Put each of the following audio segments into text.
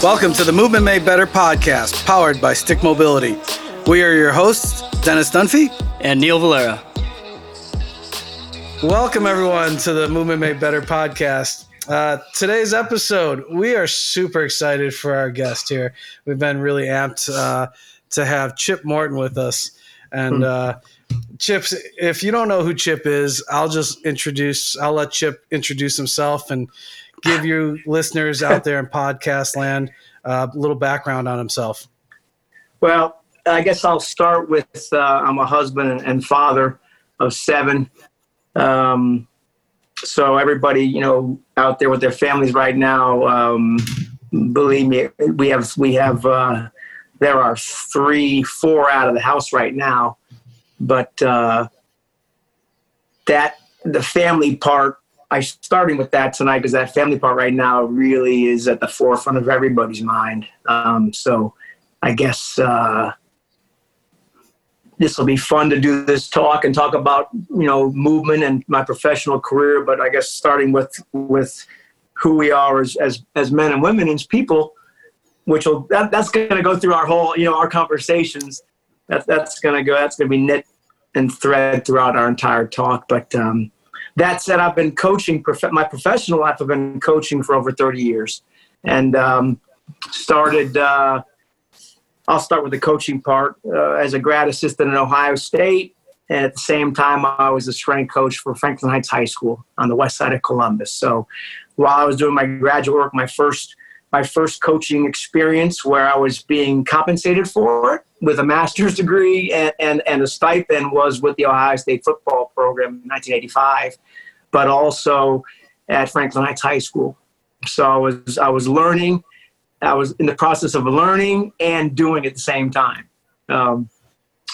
Welcome to the Movement Made Better podcast, powered by Stick Mobility. We are your hosts, Dennis Dunphy and Neil Valera. Welcome, everyone, to the Movement Made Better podcast. Uh, today's episode, we are super excited for our guest here. We've been really amped uh, to have Chip Morton with us. And hmm. uh, Chips, if you don't know who Chip is, I'll just introduce, I'll let Chip introduce himself and give you listeners out there in podcast land uh, a little background on himself? Well, I guess I'll start with uh, I'm a husband and father of seven. Um, so everybody, you know, out there with their families right now, um, believe me, we have we have uh, there are three, four out of the house right now, but uh, that the family part I starting with that tonight because that family part right now really is at the forefront of everybody's mind. Um, so I guess uh, this will be fun to do this talk and talk about you know movement and my professional career. But I guess starting with with who we are as as, as men and women as people, which will that, that's going to go through our whole you know our conversations. That, that's going to go. That's going to be knit and thread throughout our entire talk. But um, that said, I've been coaching my professional life. I've been coaching for over 30 years, and um, started. Uh, I'll start with the coaching part. Uh, as a grad assistant in Ohio State, and at the same time, I was a strength coach for Franklin Heights High School on the west side of Columbus. So, while I was doing my graduate work, my first my first coaching experience where I was being compensated for it with a master's degree and, and, and a stipend was with the Ohio State football program in 1985, but also at Franklin Heights High School. So I was, I was learning, I was in the process of learning and doing at the same time. Um,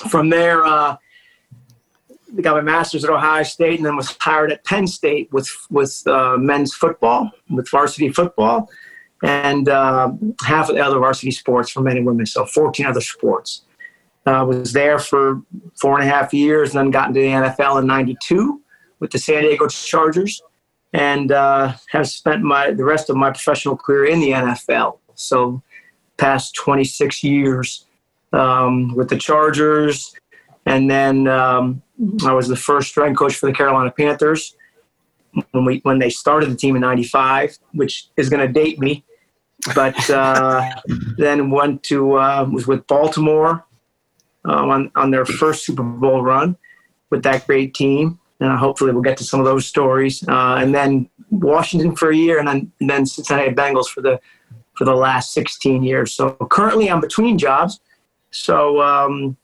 from there, uh, I got my master's at Ohio State and then was hired at Penn State with, with uh, men's football, with varsity football and uh, half of the other varsity sports for men and women, so 14 other sports. I uh, was there for four and a half years, then got into the NFL in '92 with the San Diego Chargers, and uh, have spent my the rest of my professional career in the NFL. So, past 26 years um, with the Chargers, and then um, I was the first strength coach for the Carolina Panthers when we when they started the team in '95, which is going to date me but uh, then went to uh, was with Baltimore um, on on their first Super Bowl run with that great team, and hopefully we'll get to some of those stories. Uh, and then Washington for a year, and then and then Cincinnati Bengals for the for the last 16 years. So currently I'm between jobs. So um,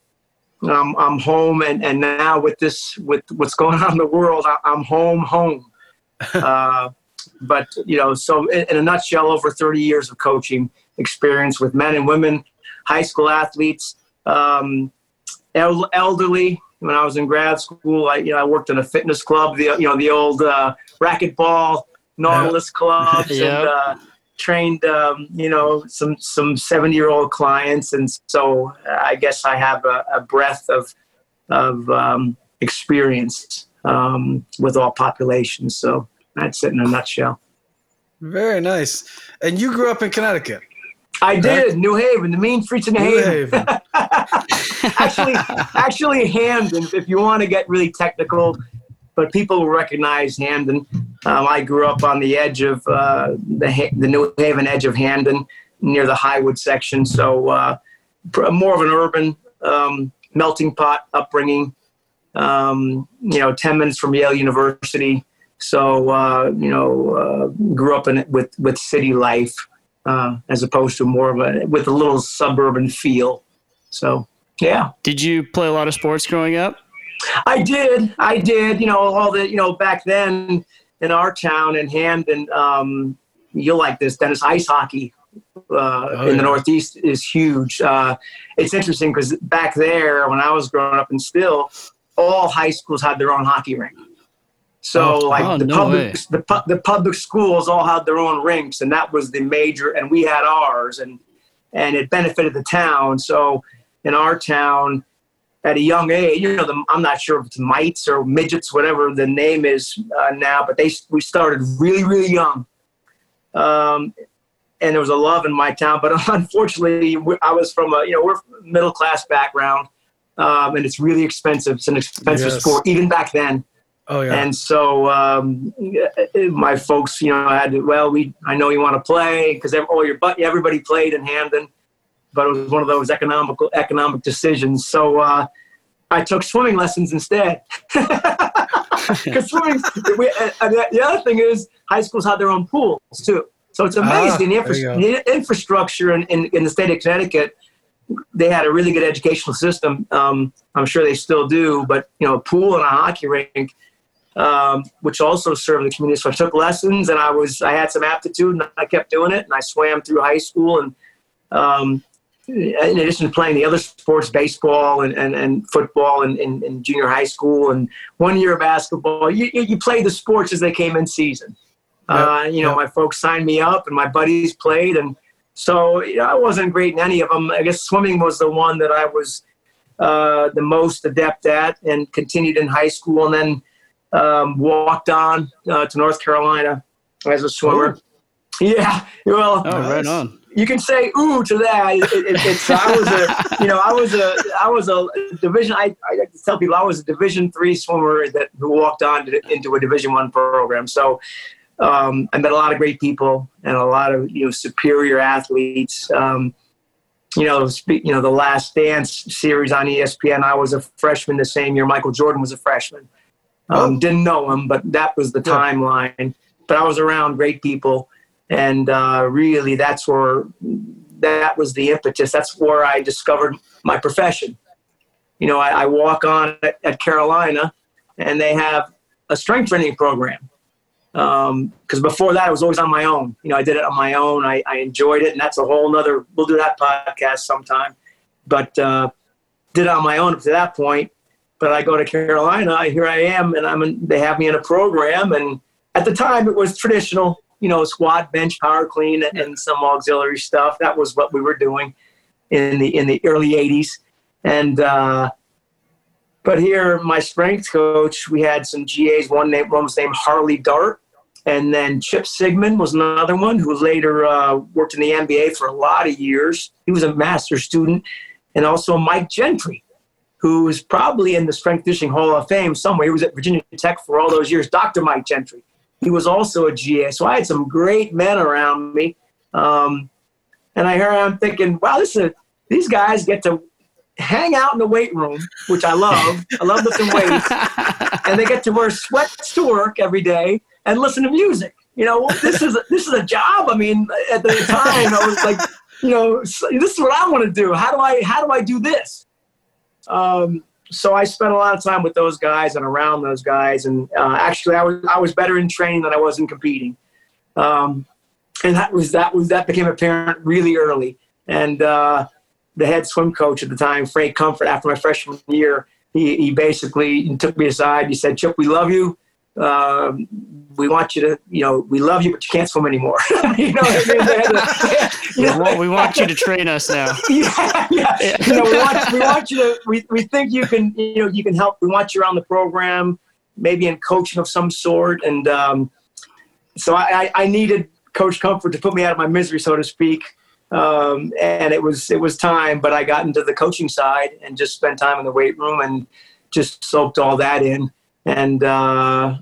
I'm, I'm home, and, and now with this with what's going on in the world, I'm home home. Uh, but you know, so in, in, a nutshell, over 30 years of coaching experience with men and women, high school athletes, um, el- elderly. When I was in grad school, I you know I worked in a fitness club, the you know the old uh, racquetball Nautilus clubs, yep. and uh, trained um, you know some some 70 year old clients, and so I guess I have a, a breadth of of um, experience um, with all populations. So that's it in a nutshell. Very nice. And you grew up in Connecticut. I did, New Haven, the main streets of New, Haven. Haven. actually, actually, Hamden. If you want to get really technical, but people will recognize Hamden. Um, I grew up on the edge of uh, the the New Haven edge of Hamden, near the Highwood section. So uh, more of an urban um, melting pot upbringing. Um, you know, ten minutes from Yale University. So uh, you know, uh, grew up in it with with city life uh, as opposed to more of a with a little suburban feel. So yeah. Did you play a lot of sports growing up? I did. I did. You know, all the you know back then in our town in Hamden, um, you'll like this, Dennis. Ice hockey uh, oh, in yeah. the Northeast is huge. Uh, it's interesting because back there, when I was growing up, and still, all high schools had their own hockey rink. So oh, like oh, the no public the, pu- the public schools all had their own rinks, and that was the major, and we had ours, and and it benefited the town. So in our town, at a young age, you know, the, I'm not sure if it's mites or midgets, whatever the name is uh, now, but they we started really really young. Um, and there was a love in my town. But unfortunately, I was from a you know we're middle class background, um, and it's really expensive. It's an expensive yes. sport even back then. Oh yeah. And so um, my folks, you know, had to, well, we I know you want to play because all your but everybody played in Hamden, but it was one of those economical economic decisions. So uh, I took swimming lessons instead. Because swimming, we, and the other thing is high schools have their own pools too. So it's amazing ah, the, infra- the, infrastructure in, in, in, the state of Connecticut. They had a really good educational system. Um, I'm sure they still do, but you know, a pool and a hockey rink um, which also served the community. So I took lessons, and I was I had some aptitude, and I kept doing it. And I swam through high school, and um, in addition to playing the other sports, baseball and, and, and football, and, and, and junior high school, and one year of basketball, you you played the sports as they came in season. Yep. Uh, you know, yep. my folks signed me up, and my buddies played, and so you know, I wasn't great in any of them. I guess swimming was the one that I was uh, the most adept at, and continued in high school, and then um, walked on uh, to North Carolina as a swimmer. Oh. Yeah, well, oh, right on. You can say "ooh" to that. It, it, it's I was a, you know, I was a, I was a division. I, I like to tell people I was a Division three swimmer that who walked on to, into a Division one program. So um, I met a lot of great people and a lot of you know superior athletes. Um, you know, you know, the Last Dance series on ESPN. I was a freshman the same year. Michael Jordan was a freshman. Um, didn't know him, but that was the timeline. But I was around great people, and uh, really, that's where that was the impetus. That's where I discovered my profession. You know, I, I walk on at, at, Carolina, and they have a strength training program. Because um, before that, I was always on my own. You know, I did it on my own. I, I enjoyed it, and that's a whole nother. We'll do that podcast sometime. But uh, did it on my own up to that point but I go to Carolina, here I am, and I'm in, they have me in a program. And at the time, it was traditional, you know, squat, bench, power clean, and some auxiliary stuff. That was what we were doing in the in the early '80s. And uh, but here, my strength coach, we had some GAs. One name, one was named Harley Dart, and then Chip Sigmon was another one who later uh, worked in the NBA for a lot of years. He was a master student, and also Mike Gentry who's probably in the Strength Conditioning Hall of Fame somewhere. He was at Virginia Tech for all those years, Dr. Mike Gentry. He was also a GA. So I had some great men around me. Um, and I hear I'm thinking, wow, this is a, these guys get to hang out in the weight room, which I love. I love lifting weights. and they get to wear sweats to work every day and listen to music. You know, this is a, this is a job. I mean, at the time, I was like, you know, this is what I want to do. How do I how do I do this? Um, so I spent a lot of time with those guys and around those guys, and uh, actually, I was I was better in training than I was in competing, um, and that was that was that became apparent really early. And uh, the head swim coach at the time, Frank Comfort, after my freshman year, he, he basically took me aside. He said, "Chip, we love you. Um, we want you to, you know, we love you, but you can't swim anymore. you know I mean? you know? we want you to train us now. yeah, yeah. You know, we want, we want you to, we, we think you can, you know, you can help. We want you around the program, maybe in coaching of some sort. And um, so I, I needed Coach Comfort to put me out of my misery, so to speak. Um, and it was it was time, but I got into the coaching side and just spent time in the weight room and just soaked all that in. And uh,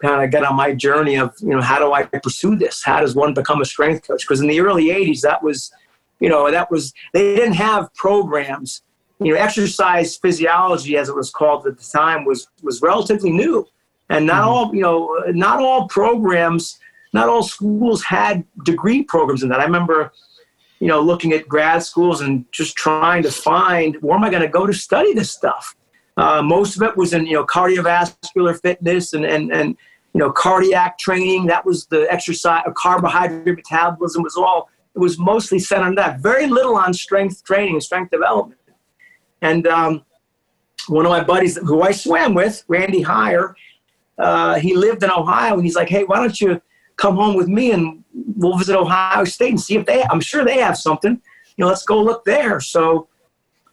kind of get on my journey of you know how do I pursue this? How does one become a strength coach? Because in the early '80s, that was you know that was they didn't have programs. You know, exercise physiology, as it was called at the time, was was relatively new, and not mm-hmm. all you know not all programs, not all schools had degree programs in that. I remember. You know, looking at grad schools and just trying to find where am I going to go to study this stuff. Uh, most of it was in you know cardiovascular fitness and and and you know, cardiac training. That was the exercise, carbohydrate metabolism was all, it was mostly centered on that. Very little on strength training strength development. And um, one of my buddies who I swam with, Randy Heyer, uh, he lived in Ohio and he's like, hey, why don't you come home with me and we'll visit Ohio State and see if they, I'm sure they have something. You know, let's go look there. So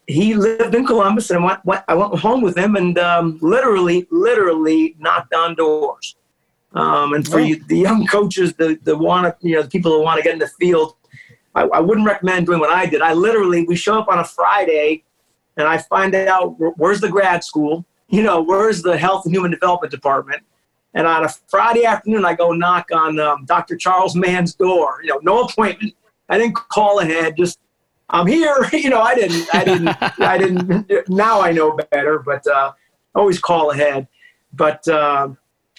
he lived in Columbus and I went, went I went home with him and um, literally, literally knocked on doors. Um, and for you, the young coaches, the the want you know the people who want to get in the field, I, I wouldn't recommend doing what I did. I literally, we show up on a Friday and I find out where's the grad school, you know, where's the health and human development department. And on a Friday afternoon, I go knock on um, Dr. Charles Mann's door. You know, no appointment. I didn't call ahead. Just I'm here. You know, I didn't. I didn't. I didn't. Now I know better, but uh, always call ahead. But uh,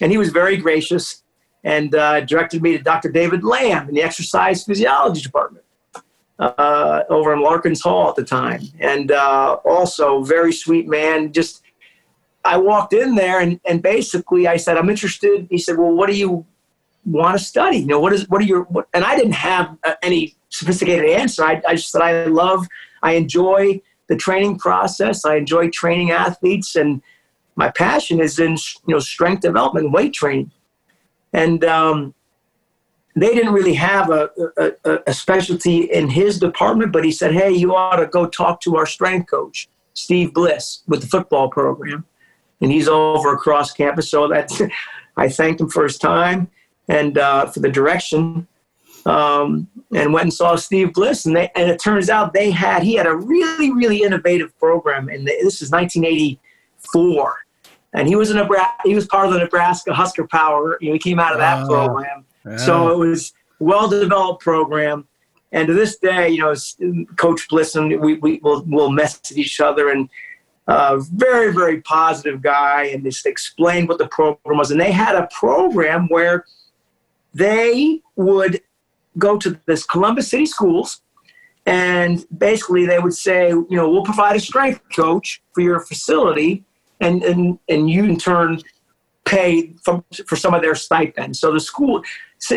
and he was very gracious and uh, directed me to Dr. David Lamb in the exercise physiology department uh, over in Larkins Hall at the time, and uh, also very sweet man. Just I walked in there and, and basically I said I'm interested. He said, "Well, what do you want to study? You know, what is what are your?" What? And I didn't have uh, any sophisticated answer. I, I just said I love, I enjoy the training process. I enjoy training athletes, and my passion is in you know strength development, weight training, and um, they didn't really have a, a, a, specialty in his department, but he said, Hey, you ought to go talk to our strength coach, Steve Bliss, with the football program. And he's over across campus. So that I thanked him for his time and uh, for the direction. Um, and went and saw Steve Bliss, and, they, and it turns out they had he had a really really innovative program, and this is 1984, and he was a Nebraska, he was part of the Nebraska Husker Power. You know, he came out of that uh, program, so it was well developed program. And to this day, you know, Coach Blisson, we, we will we'll message each other and uh, very, very positive guy and just explained what the program was. And they had a program where they would go to this Columbus City schools and basically they would say, you know, we'll provide a strength coach for your facility and, and, and you in turn pay for, for some of their stipend. So the school,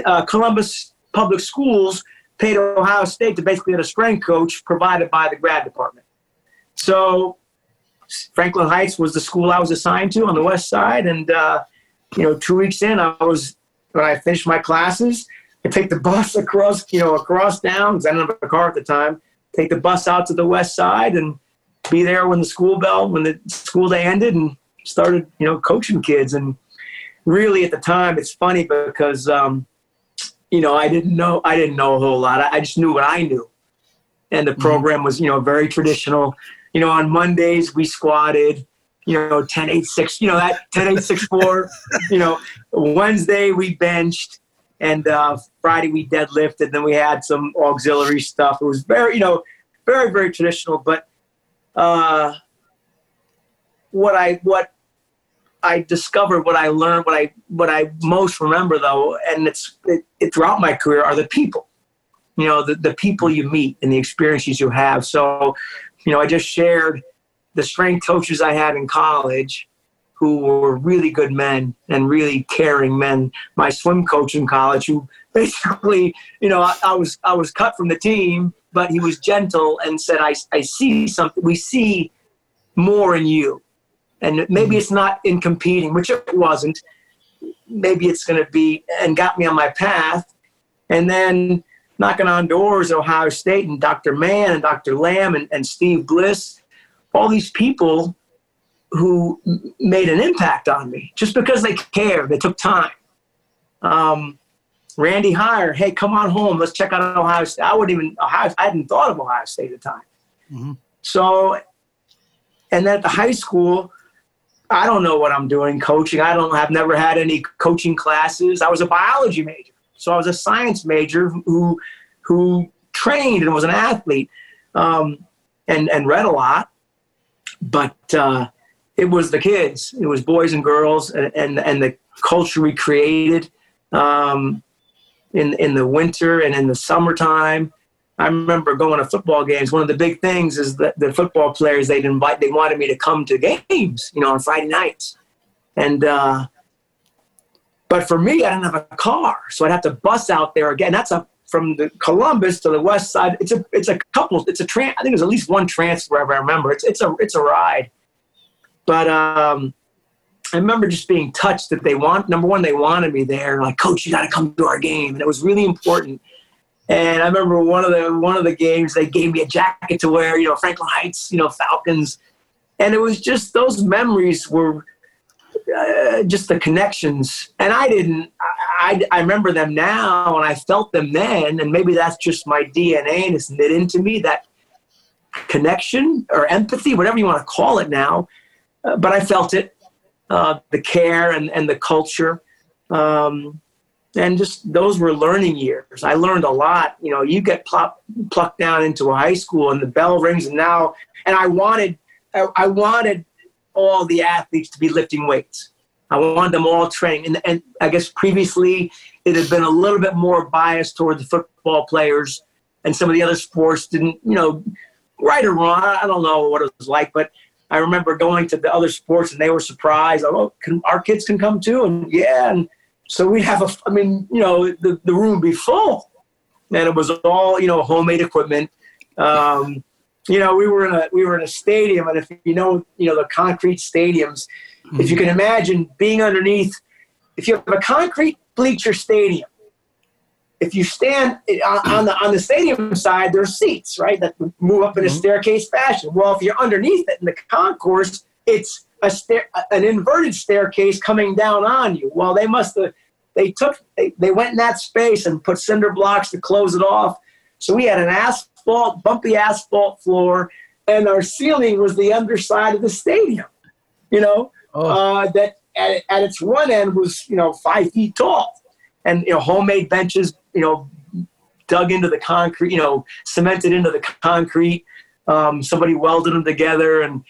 uh, Columbus Public Schools paid Ohio State to basically get a strength coach provided by the grad department. So Franklin Heights was the school I was assigned to on the west side, and uh, you know, two weeks in, I was when I finished my classes, I take the bus across, you know, across town because I didn't have a car at the time. Take the bus out to the west side and be there when the school bell, when the school day ended, and started, you know, coaching kids. And really, at the time, it's funny because um, you know, I didn't know I didn't know a whole lot. I, I just knew what I knew, and the mm-hmm. program was you know very traditional. You know, on Mondays we squatted. You know, 10, 8, 6, you know, that 10, 8, 6, 4. you know, Wednesday we benched and uh, Friday we deadlifted. Then we had some auxiliary stuff. It was very, you know, very, very traditional. But uh, what I, what I discovered what I learned, what I what I most remember though, and it's it, it, throughout my career are the people. You know, the, the people you meet and the experiences you have. So, you know, I just shared the strength coaches I had in college who were really good men and really caring men. My swim coach in college who basically, you know, I, I was I was cut from the team, but he was gentle and said, I, I see something we see more in you and maybe it's not in competing, which it wasn't. Maybe it's going to be, and got me on my path. And then knocking on doors Ohio State and Dr. Mann and Dr. Lamb and, and Steve Bliss, all these people who made an impact on me just because they cared, they took time. Um, Randy Heyer, hey, come on home, let's check out Ohio State. I wouldn't even, Ohio, I hadn't thought of Ohio State at the time. Mm-hmm. So, and then at the high school, I don't know what I'm doing coaching. I don't have never had any coaching classes. I was a biology major, so I was a science major who who trained and was an athlete, um, and and read a lot. But uh, it was the kids. It was boys and girls, and and, and the culture we created um, in in the winter and in the summertime I remember going to football games. One of the big things is that the football players they'd invite. They wanted me to come to games, you know, on Friday nights, and uh, but for me, I didn't have a car, so I'd have to bus out there again. That's a from the Columbus to the west side. It's a it's a couple. It's a tran. I think there's at least one transfer I remember. It's it's a it's a ride, but um, I remember just being touched that they want number one they wanted me there. Like, coach, you got to come to our game, and it was really important and I remember one of the one of the games they gave me a jacket to wear, you know, Franklin Heights, you know, Falcons, and it was just those memories were uh, just the connections. And I didn't, I, I remember them now and I felt them then, and maybe that's just my DNA and it's knit into me that connection or empathy, whatever you want to call it now. Uh, but I felt it, uh, the care and, and the culture. Um, and just those were learning years. I learned a lot. You know, you get plop, plucked down into a high school and the bell rings, and now, and I wanted, I, I wanted all the athletes to be lifting weights. I wanted them all training. And, and I guess previously it had been a little bit more biased toward the football players, and some of the other sports didn't, you know, right or wrong. I don't know what it was like, but I remember going to the other sports and they were surprised. Oh, can, our kids can come too, and yeah, and so we'd have a. I mean, you know, the the room would be full, and it was all you know homemade equipment. Um, you know, we were in a we were in a stadium, and if you know, you know the concrete stadiums, mm-hmm. if you can imagine being underneath, if you have a concrete bleacher stadium, if you stand on the on the stadium side, there's seats, right, that move up in a mm-hmm. staircase fashion. Well, if you're underneath it in the concourse, it's a stair, an inverted staircase coming down on you. Well, they must have they took they, they went in that space and put cinder blocks to close it off. So we had an asphalt, bumpy asphalt floor, and our ceiling was the underside of the stadium. You know, oh. uh, that at, at its one end was you know five feet tall, and you know homemade benches you know, dug into the concrete, you know, cemented into the concrete. Um, somebody welded them together, and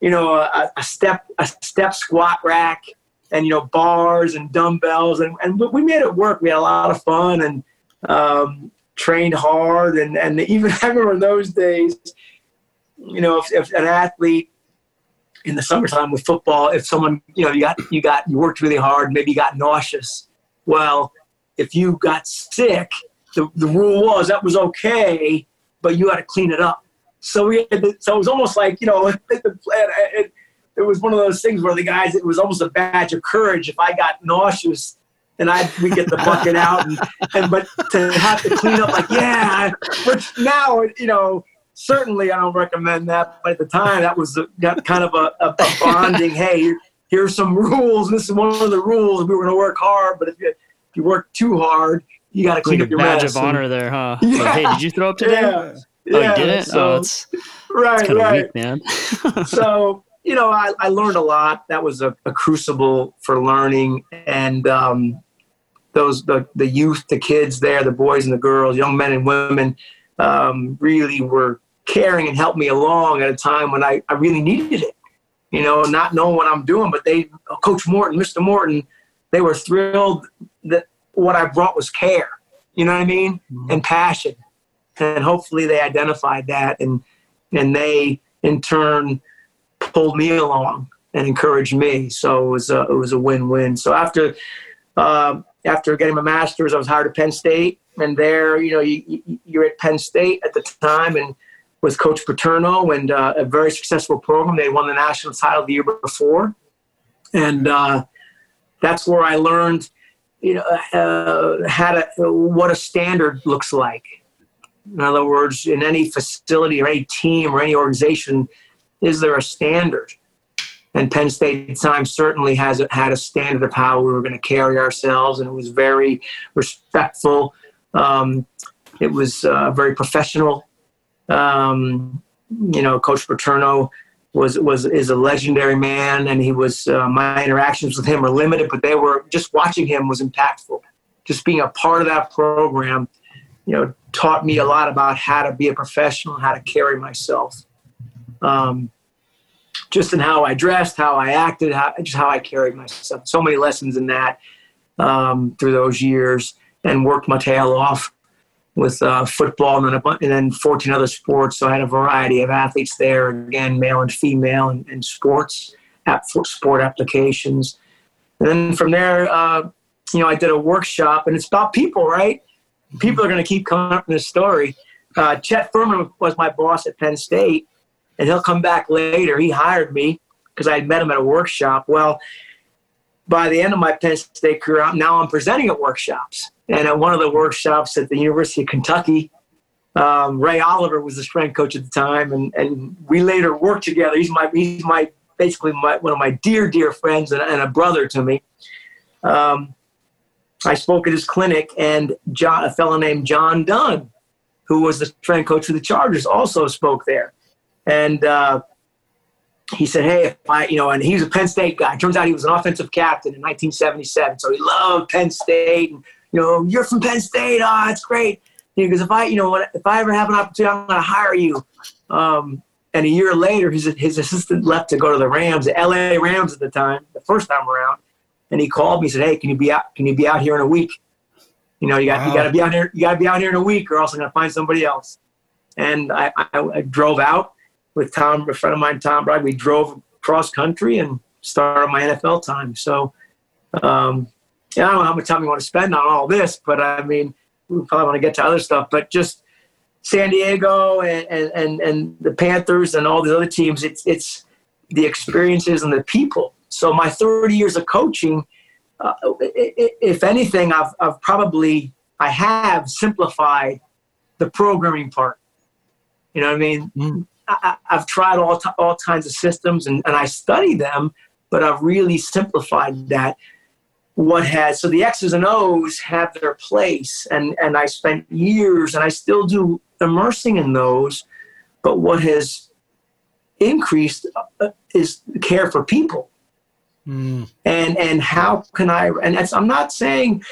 you know, a, a, step a step squat rack, and you know, bars and dumbbells, and and we made it work. We had a lot of fun and um, trained hard, and and even I remember in those days, you know, if, if an athlete in the summertime with football, if someone you know you got you got you worked really hard, maybe you got nauseous, well if you got sick, the, the rule was that was okay, but you had to clean it up. So we so it was almost like you know it, it, was one of those things where the guys it was almost a badge of courage if I got nauseous and I we get the bucket out and, and but to have to clean up like yeah, which now you know certainly I don't recommend that. But at the time that was kind of a, a, a bonding. hey, here's some rules. This is one of the rules. We were going to work hard, but if you if you work too hard, you got to clean like up your badge mess. of honor there, huh? Yeah. Like, hey, did you throw up today? Yeah. Oh, yeah. you didn't? So, oh, it's, right, it's right. Weak, man. so, you know, I, I learned a lot. That was a, a crucible for learning. And um, those, the, the youth, the kids there, the boys and the girls, young men and women, um, really were caring and helped me along at a time when I, I really needed it. You know, not knowing what I'm doing, but they, Coach Morton, Mr. Morton, they were thrilled that what I brought was care. You know what I mean? Mm-hmm. And passion. And hopefully they identified that and and they in turn pulled me along and encouraged me. So it was a, it was a win-win. So after uh, after getting my master's, I was hired at Penn State, and there, you know, you, you're at Penn State at the time, and with Coach Paterno and uh, a very successful program. They won the national title the year before, and uh, that's where I learned, you know, uh, how to what a standard looks like. In other words, in any facility or any team or any organization, is there a standard? And Penn State at times certainly has had a standard of how we were going to carry ourselves, and it was very respectful. Um, it was uh, very professional. Um, you know, Coach Paterno was was is a legendary man, and he was uh, my interactions with him are limited, but they were just watching him was impactful. Just being a part of that program, you know, taught me a lot about how to be a professional, how to carry myself, um, just in how I dressed, how I acted, how, just how I carried myself. So many lessons in that um, through those years, and worked my tail off with uh, football and then, a, and then 14 other sports. So I had a variety of athletes there, again, male and female, and, and sports, app, sport applications. And then from there, uh, you know, I did a workshop, and it's about people, right? People are going to keep coming up in this story. Uh, Chet Fuhrman was my boss at Penn State, and he'll come back later. He hired me because I had met him at a workshop. Well, by the end of my Penn State career, now I'm presenting at workshops and at one of the workshops at the University of Kentucky, um, Ray Oliver was the strength coach at the time, and, and we later worked together. He's my he's my basically my, one of my dear dear friends and, and a brother to me. Um, I spoke at his clinic, and John, a fellow named John Dunn, who was the strength coach for the Chargers, also spoke there. And uh, he said, "Hey, if I, you know," and he was a Penn State guy. Turns out he was an offensive captain in 1977, so he loved Penn State. And you know, you're from Penn State. Ah, oh, that's great. Goes, if I, you know, if I ever have an opportunity, I'm going to hire you. Um, and a year later, his his assistant left to go to the Rams, the L.A. Rams at the time, the first time around. And he called me, and said, "Hey, can you be out? Can you be out here in a week? You know, you got wow. you got to be out here. You got to be out here in a week, or else I'm going to find somebody else." And I, I, I drove out with Tom, a friend of mine, Tom Bride. We drove cross country and started my NFL time. So, um, yeah, I don't know how much time you want to spend on all this, but I mean, we probably want to get to other stuff, but just San Diego and, and, and, and the Panthers and all the other teams, it's, it's the experiences and the people. So my 30 years of coaching, uh, if anything, I've, I've probably, I have simplified the programming part. You know what I mean? Mm. I, have tried all, t- all kinds of systems and, and I study them, but I've really simplified that. What has so the X's and O's have their place, and and I spent years, and I still do immersing in those. But what has increased uh, is care for people, mm. and and how can I? And I'm not saying,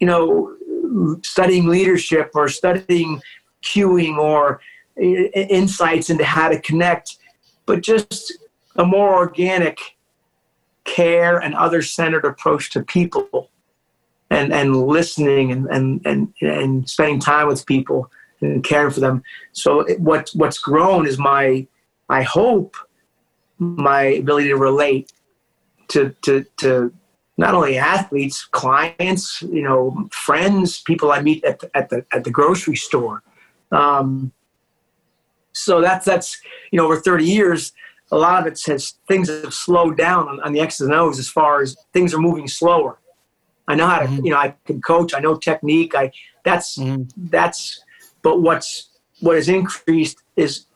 you know, studying leadership or studying cueing or insights into how to connect, but just a more organic care and other centered approach to people and, and listening and, and, and, and spending time with people and caring for them. So it, what, what's grown is my, I hope, my ability to relate to, to, to not only athletes, clients, you know, friends, people I meet at the, at the, at the grocery store. Um, so that's that's you know over 30 years, a lot of it says things have slowed down on, on the X's and O's as far as things are moving slower. I know how to mm-hmm. you know I can coach. I know technique. I that's mm-hmm. that's but what's what has increased is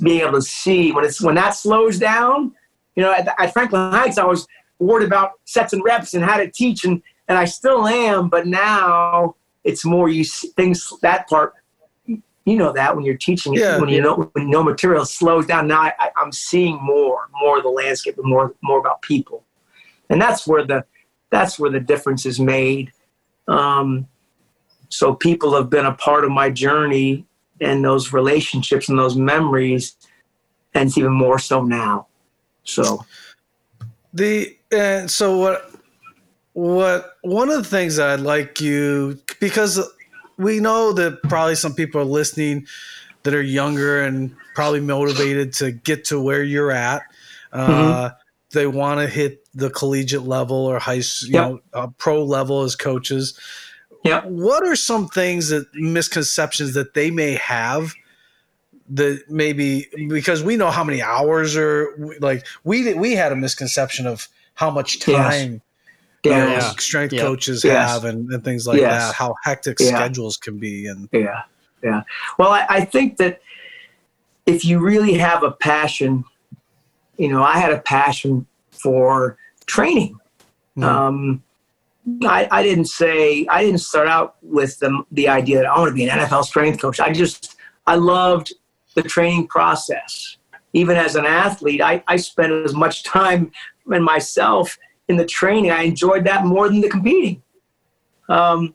being able to see when it's when that slows down. You know, at, at Franklin Heights, I was worried about sets and reps and how to teach, and and I still am. But now it's more you things that part you know that when you're teaching it, yeah, when you know when no material slows down. Now I, am seeing more, more of the landscape, and more, more about people, and that's where the that's where the difference is made. Um, so people have been a part of my journey and those relationships and those memories, and it's even more so now. So the uh, so what what one of the things I'd like you because we know that probably some people are listening that are younger and probably motivated to get to where you're at. Uh, mm-hmm. They want to hit the collegiate level or high, you yep. know, uh, pro level as coaches. Yeah. What are some things that misconceptions that they may have that maybe because we know how many hours are like we we had a misconception of how much time yes yeah, yeah. strength yeah. coaches yes. have and, and, things like yes. that, how hectic yeah. schedules can be. And yeah, yeah. Well, I, I, think that if you really have a passion, you know, I had a passion for training. Mm. Um, I, I, didn't say I didn't start out with the, the idea that I want to be an NFL strength coach. I just I loved the training process. Even as an athlete, I, I spent as much time in myself in the training. I enjoyed that more than the competing. Um,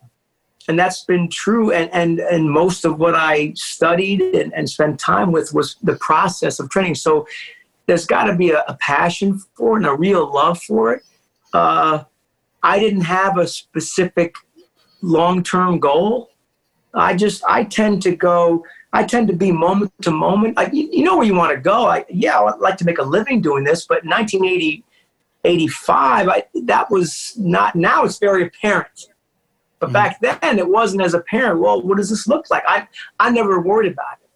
and that's been true. And, and, and most of what I studied and, and spent time with was the process of training. So there's got to be a, a, passion for it and a real love for it. Uh, I didn't have a specific long term goal. I just, I tend to go, I tend to be moment to moment. You, you know where you want to go. I, yeah, I'd like to make a living doing this, but 1980, 85, I, that was not, now it's very apparent. But mm-hmm. back then it wasn't as apparent. Well, what does this look like? I, I never worried about it.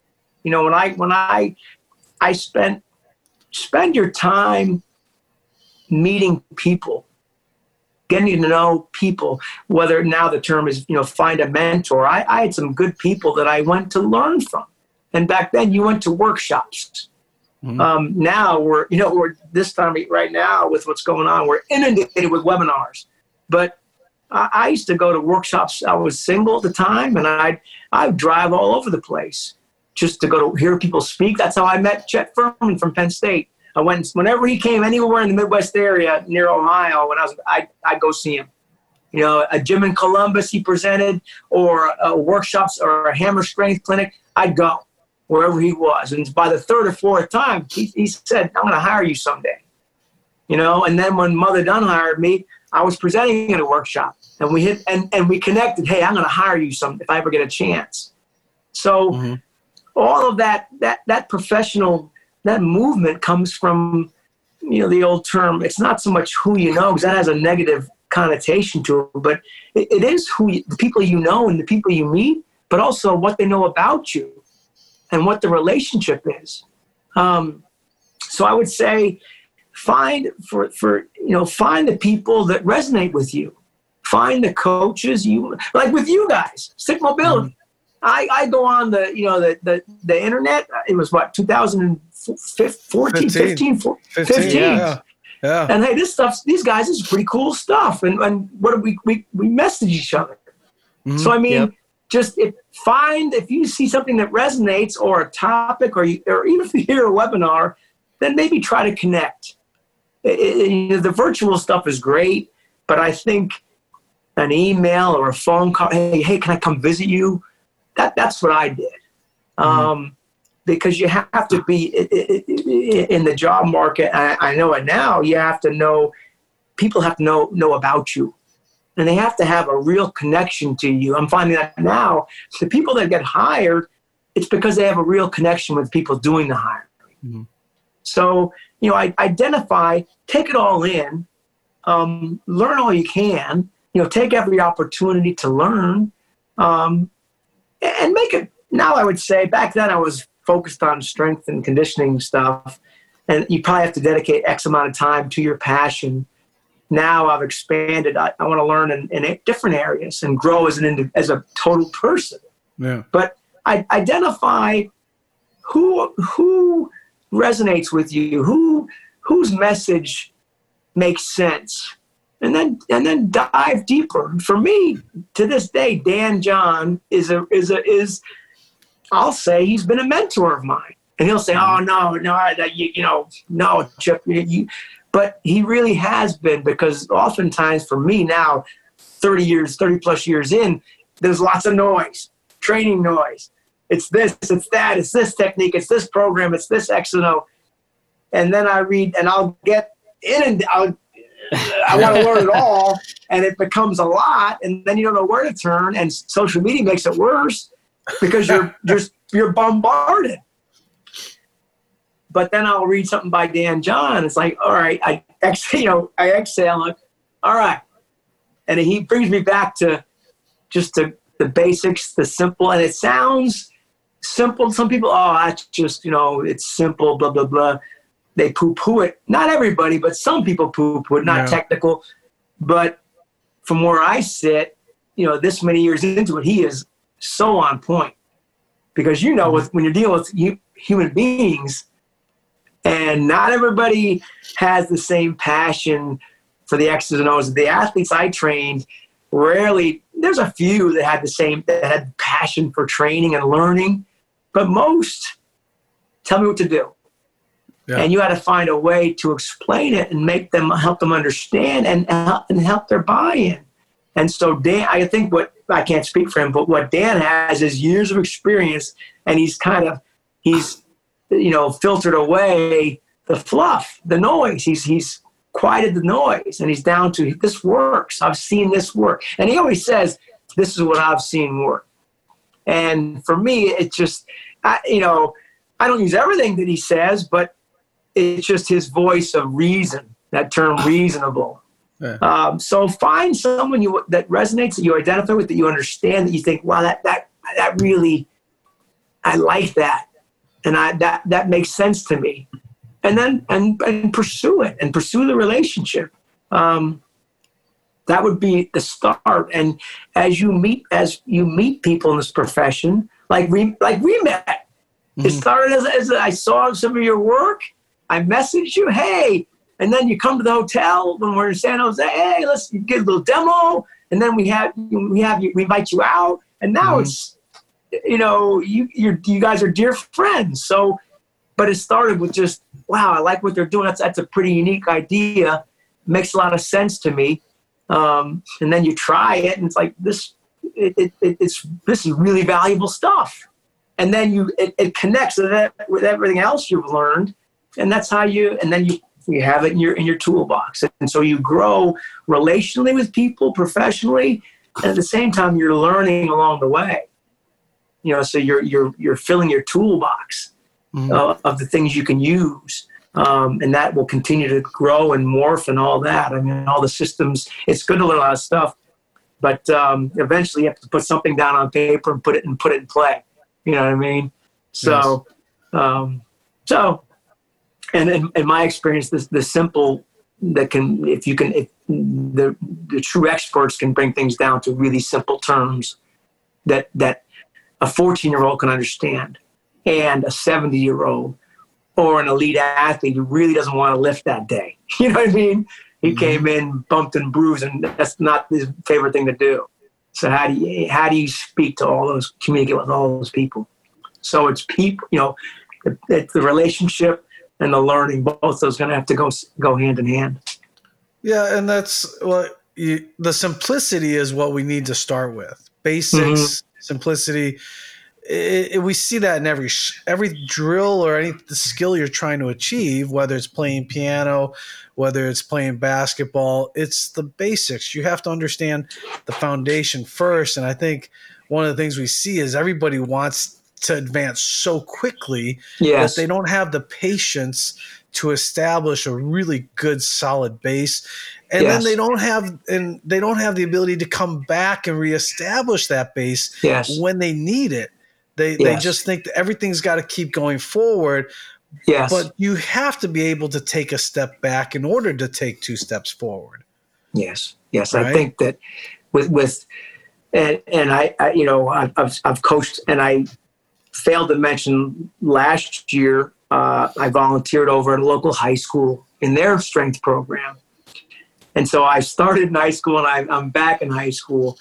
You know, when I, when I, I spent, spend your time meeting people, getting to know people, whether now the term is, you know, find a mentor. I, I had some good people that I went to learn from. And back then you went to workshops Mm-hmm. Um, now we're, you know, we're this time right now with what's going on, we're inundated with webinars. But I, I used to go to workshops. I was single at the time, and I'd I would drive all over the place just to go to hear people speak. That's how I met Chet Fuhrman from Penn State. I went whenever he came anywhere in the Midwest area near Ohio. When I was, I I'd go see him. You know, a gym in Columbus he presented, or a workshops or a hammer strength clinic. I'd go wherever he was. And by the third or fourth time, he, he said, "I'm going to hire you someday." You know, and then when Mother Dunn hired me, I was presenting at a workshop, and we hit and, and we connected. Hey, I'm going to hire you some if I ever get a chance. So mm-hmm. all of that that that professional that movement comes from you know the old term. It's not so much who you know because that has a negative connotation to it, but it, it is who you, the people you know and the people you meet, but also what they know about you and what the relationship is. Um, so I would say find for for you know find the people that resonate with you. Find the coaches you like with you guys. Stick mobility. Mm-hmm. I, I go on the you know the, the the internet. It was what 2014, 15, 15, 15. Yeah. Yeah. And hey, this stuff, these guys, is pretty cool stuff. And and what do we we we message each other. Mm-hmm. So I mean, yep. Just if, find if you see something that resonates or a topic or you, or even if you hear a webinar, then maybe try to connect. It, it, you know, the virtual stuff is great, but I think an email or a phone call, hey, hey, can I come visit you? That that's what I did. Mm-hmm. Um, because you have to be in the job market. I know it now. You have to know, people have to know know about you, and they have to have a real connection to you. I'm finding that now. The people that get hired, it's because they have a real connection with people doing the hiring. Mm-hmm. So you know, I identify, take it all in, um, learn all you can. You know, take every opportunity to learn, um, and make it. Now, I would say back then I was focused on strength and conditioning stuff, and you probably have to dedicate X amount of time to your passion. Now I've expanded. I, I want to learn in, in, different areas and grow as an as a total person. Yeah. But I identify who who resonates with you, who whose message makes sense, and then and then dive deeper. For me, to this day, Dan John is a is a is I'll say he's been a mentor of mine. And he'll say, mm-hmm. "Oh no, no, you, you know, no, Chip." You, but he really has been because oftentimes for me now, thirty years, thirty plus years in, there's lots of noise, training noise. It's this, it's that, it's this technique, it's this program, it's this X and O. And then I read, and I'll get in, and I'll, I want to learn it all, and it becomes a lot, and then you don't know where to turn, and social media makes it worse because you're just you're bombarded. But then I'll read something by Dan John. It's like, all right, I exhale, you know, I exhale, like, all right. And he brings me back to just the, the basics, the simple, and it sounds simple. Some people, oh, that's just, you know, it's simple, blah, blah, blah. They poo poo it. Not everybody, but some people poo poo it, not yeah. technical. But from where I sit, you know, this many years into it, he is so on point because you know mm-hmm. with, when you're dealing with human beings and not everybody has the same passion for the x's and o's. The athletes i trained rarely there's a few that had the same that had passion for training and learning but most tell me what to do. Yeah. and you had to find a way to explain it and make them help them understand and, and help their buy-in. And so Dan, I think what I can't speak for him, but what Dan has is years of experience, and he's kind of he's you know filtered away the fluff, the noise. He's he's quieted the noise, and he's down to this works. I've seen this work, and he always says, "This is what I've seen work." And for me, it just I, you know I don't use everything that he says, but it's just his voice of reason. That term, reasonable yeah. Um, so find someone you that resonates that you identify with that you understand that you think wow that that that really I like that and I that that makes sense to me and then and and pursue it and pursue the relationship um, that would be the start and as you meet as you meet people in this profession like we like we met mm-hmm. it started as, as I saw some of your work I messaged you hey and then you come to the hotel when we're in San Jose. Hey, let's get a little demo. and then we have we have you we invite you out, and now Mhm. it's you know you you guys are dear friends. So, but it started with just wow, I like what they're doing. That's that's a pretty unique idea. Makes a lot of sense to me. Um, and then you try it, and it's like this. It, it, it's this is really valuable stuff. And then you it, it connects with, that, with everything else you've learned, and that's how you. And then you you have it in your in your toolbox, and so you grow relationally with people, professionally, and at the same time you're learning along the way. You know, so you're you're you're filling your toolbox Mhm. uh, of the things you can use. Um, and that will continue to grow and morph and all that. I mean, all the systems, it's good to learn a lot of stuff, but um, eventually you have to put something down on paper and put it and put it in play. You know what I mean? So, um, so, and in, in my experience, the, the simple that can, if you can, if the, the true experts can bring things down to really simple terms that, that a 14 year old can understand and a 70 year old or an elite athlete who really doesn't want to lift that day. You know what I mean? He Mhm. came in bumped and bruised, and that's not his favorite thing to do. So how do you how do you speak to all those, communicate with all those people? So it's people, you know, it's the relationship and the learning. Both those going to have to go go hand in hand. Yeah, and that's what you, the simplicity is what we need to start with. Basics, simplicity. It, it- we see that in every every drill or any the skill you're trying to achieve, whether it's playing piano, whether it's playing basketball. It's the basics. You have to understand the foundation first. And I think one of the things we see is everybody wants to advance so quickly Yes. that they don't have the patience to establish a really good solid base and Yes. then they don't have and they don't have the ability to come back and reestablish that base yes. when they need it they they just think that everything's got to keep going forward Yes. but you have to be able to take a step back in order to take two steps forward Yes, yes. Right? I think that with with and and I, I you know I've, I've I've coached and I failed to mention last year uh, I volunteered over at a local high school in their strength program, and so I started in high school and I, I'm back in high school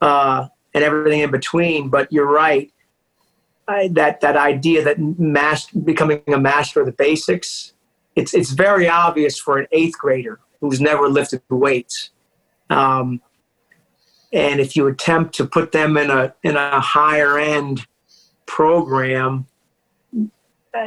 uh, and everything in between. But you're right. I, that that idea that master, becoming a master of the basics, it's it's very obvious for an eighth grader who's never lifted weights. Um, and if you attempt to put them in a in a higher end program,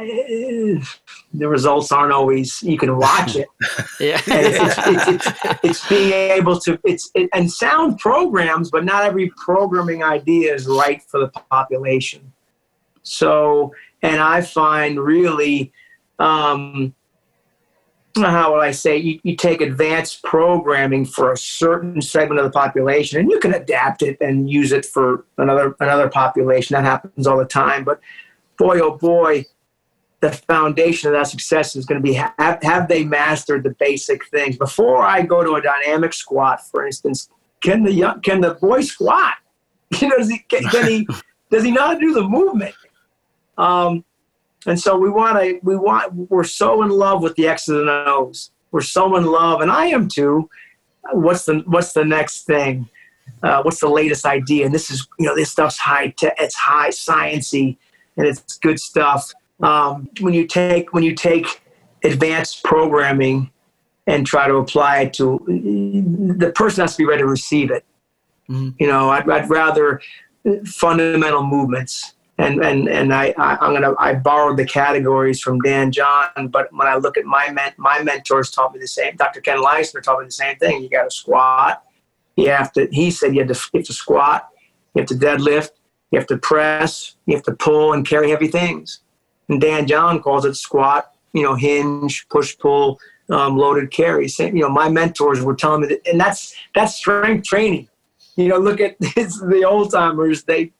the results aren't always. You can watch it. Yeah. It's, it's, it's, it's, it's being able to it's it, and sound programs, but not every programming idea is right for the population. So, and I find really. Um, how would I say you, you take advanced programming for a certain segment of the population and you can adapt it and use it for another another population that happens all the time but boy oh boy the foundation of that success is going to be have, have they mastered the basic things before I go to a dynamic squat for instance can the young can the boy squat you know does he can, can he does he to do the movement um, and so we want to, we want, we're so in love with the X's and O's. We're so in love, and I am too. What's the, what's the next thing? Uh, what's the latest idea? And this is, you know, this stuff's high tech, it's high sciency, and it's good stuff. Um, when you take, when you take advanced programming and try to apply it to, the person has to be ready to receive it. Mhm. You know, I'd, I'd rather fundamental movements and and and I, I I'm gonna I borrowed the categories from Dan John, but when I look at my men, my mentors taught me the same. Dr. Ken Leistner taught me the same thing. You got to squat. You have to. He said you have to you have to squat. You have to deadlift. You have to press. You have to pull and carry heavy things. And Dan John calls it squat. You know, hinge, push, pull, um, loaded carry. Same, you know, my mentors were telling me that, and that's that's strength training. You know, look at it's the old timers. They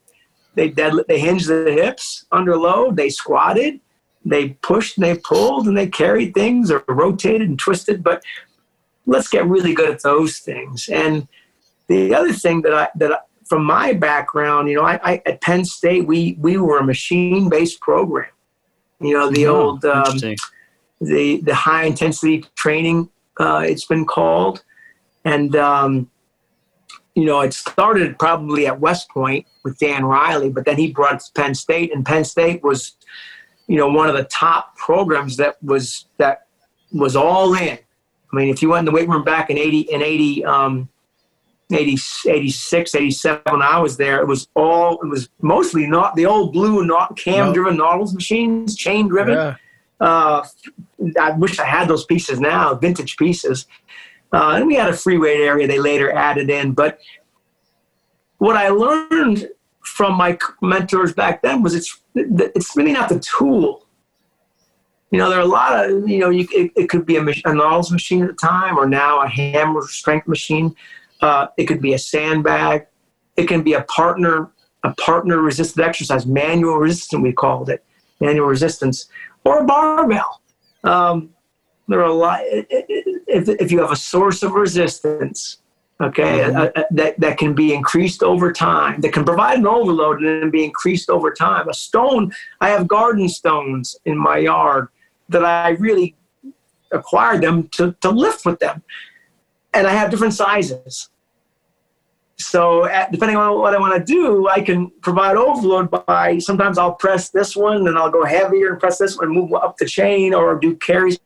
they dead they hinged the hips under load they squatted they pushed and they pulled and they carried things or rotated and twisted but let's get really good at those things and the other thing that i that I, from my background you know I, I at penn state we we were a machine based program you know the Oh, old um, the the high intensity training uh, it's been called and um, you know, it started probably at West Point with Dan Riley, but then he brought it to Penn State, and Penn State was, you know, one of the top programs that was that was all in. I mean, if you went in the weight room back in 80 in 80 um 80, 86, 87 when I was there, it was all it was mostly not the old blue not cam driven Nautilus machines, chain driven. Yeah. Uh, I wish I had those pieces now, vintage pieces. Uh, and we had a free weight area they later added in. But what I learned from my mentors back then was it's it's really not the tool. You know, there are a lot of you know, you, it, it could be a, a Nautilus machine at the time, or now a hammer strength machine. Uh, it could be a sandbag. It can be a partner a partner resisted exercise, manual resistance we called it, manual resistance, or a barbell. Um, there are a lot. If, if you have a source of resistance, okay, mm-hmm. uh, uh, that, that can be increased over time, that can provide an overload and then be increased over time. A stone, I have garden stones in my yard that I really acquired them to, to lift with them. And I have different sizes. So at, depending on what I want to do, I can provide overload by sometimes I'll press this one and I'll go heavier and press this one and move up the chain or do carries.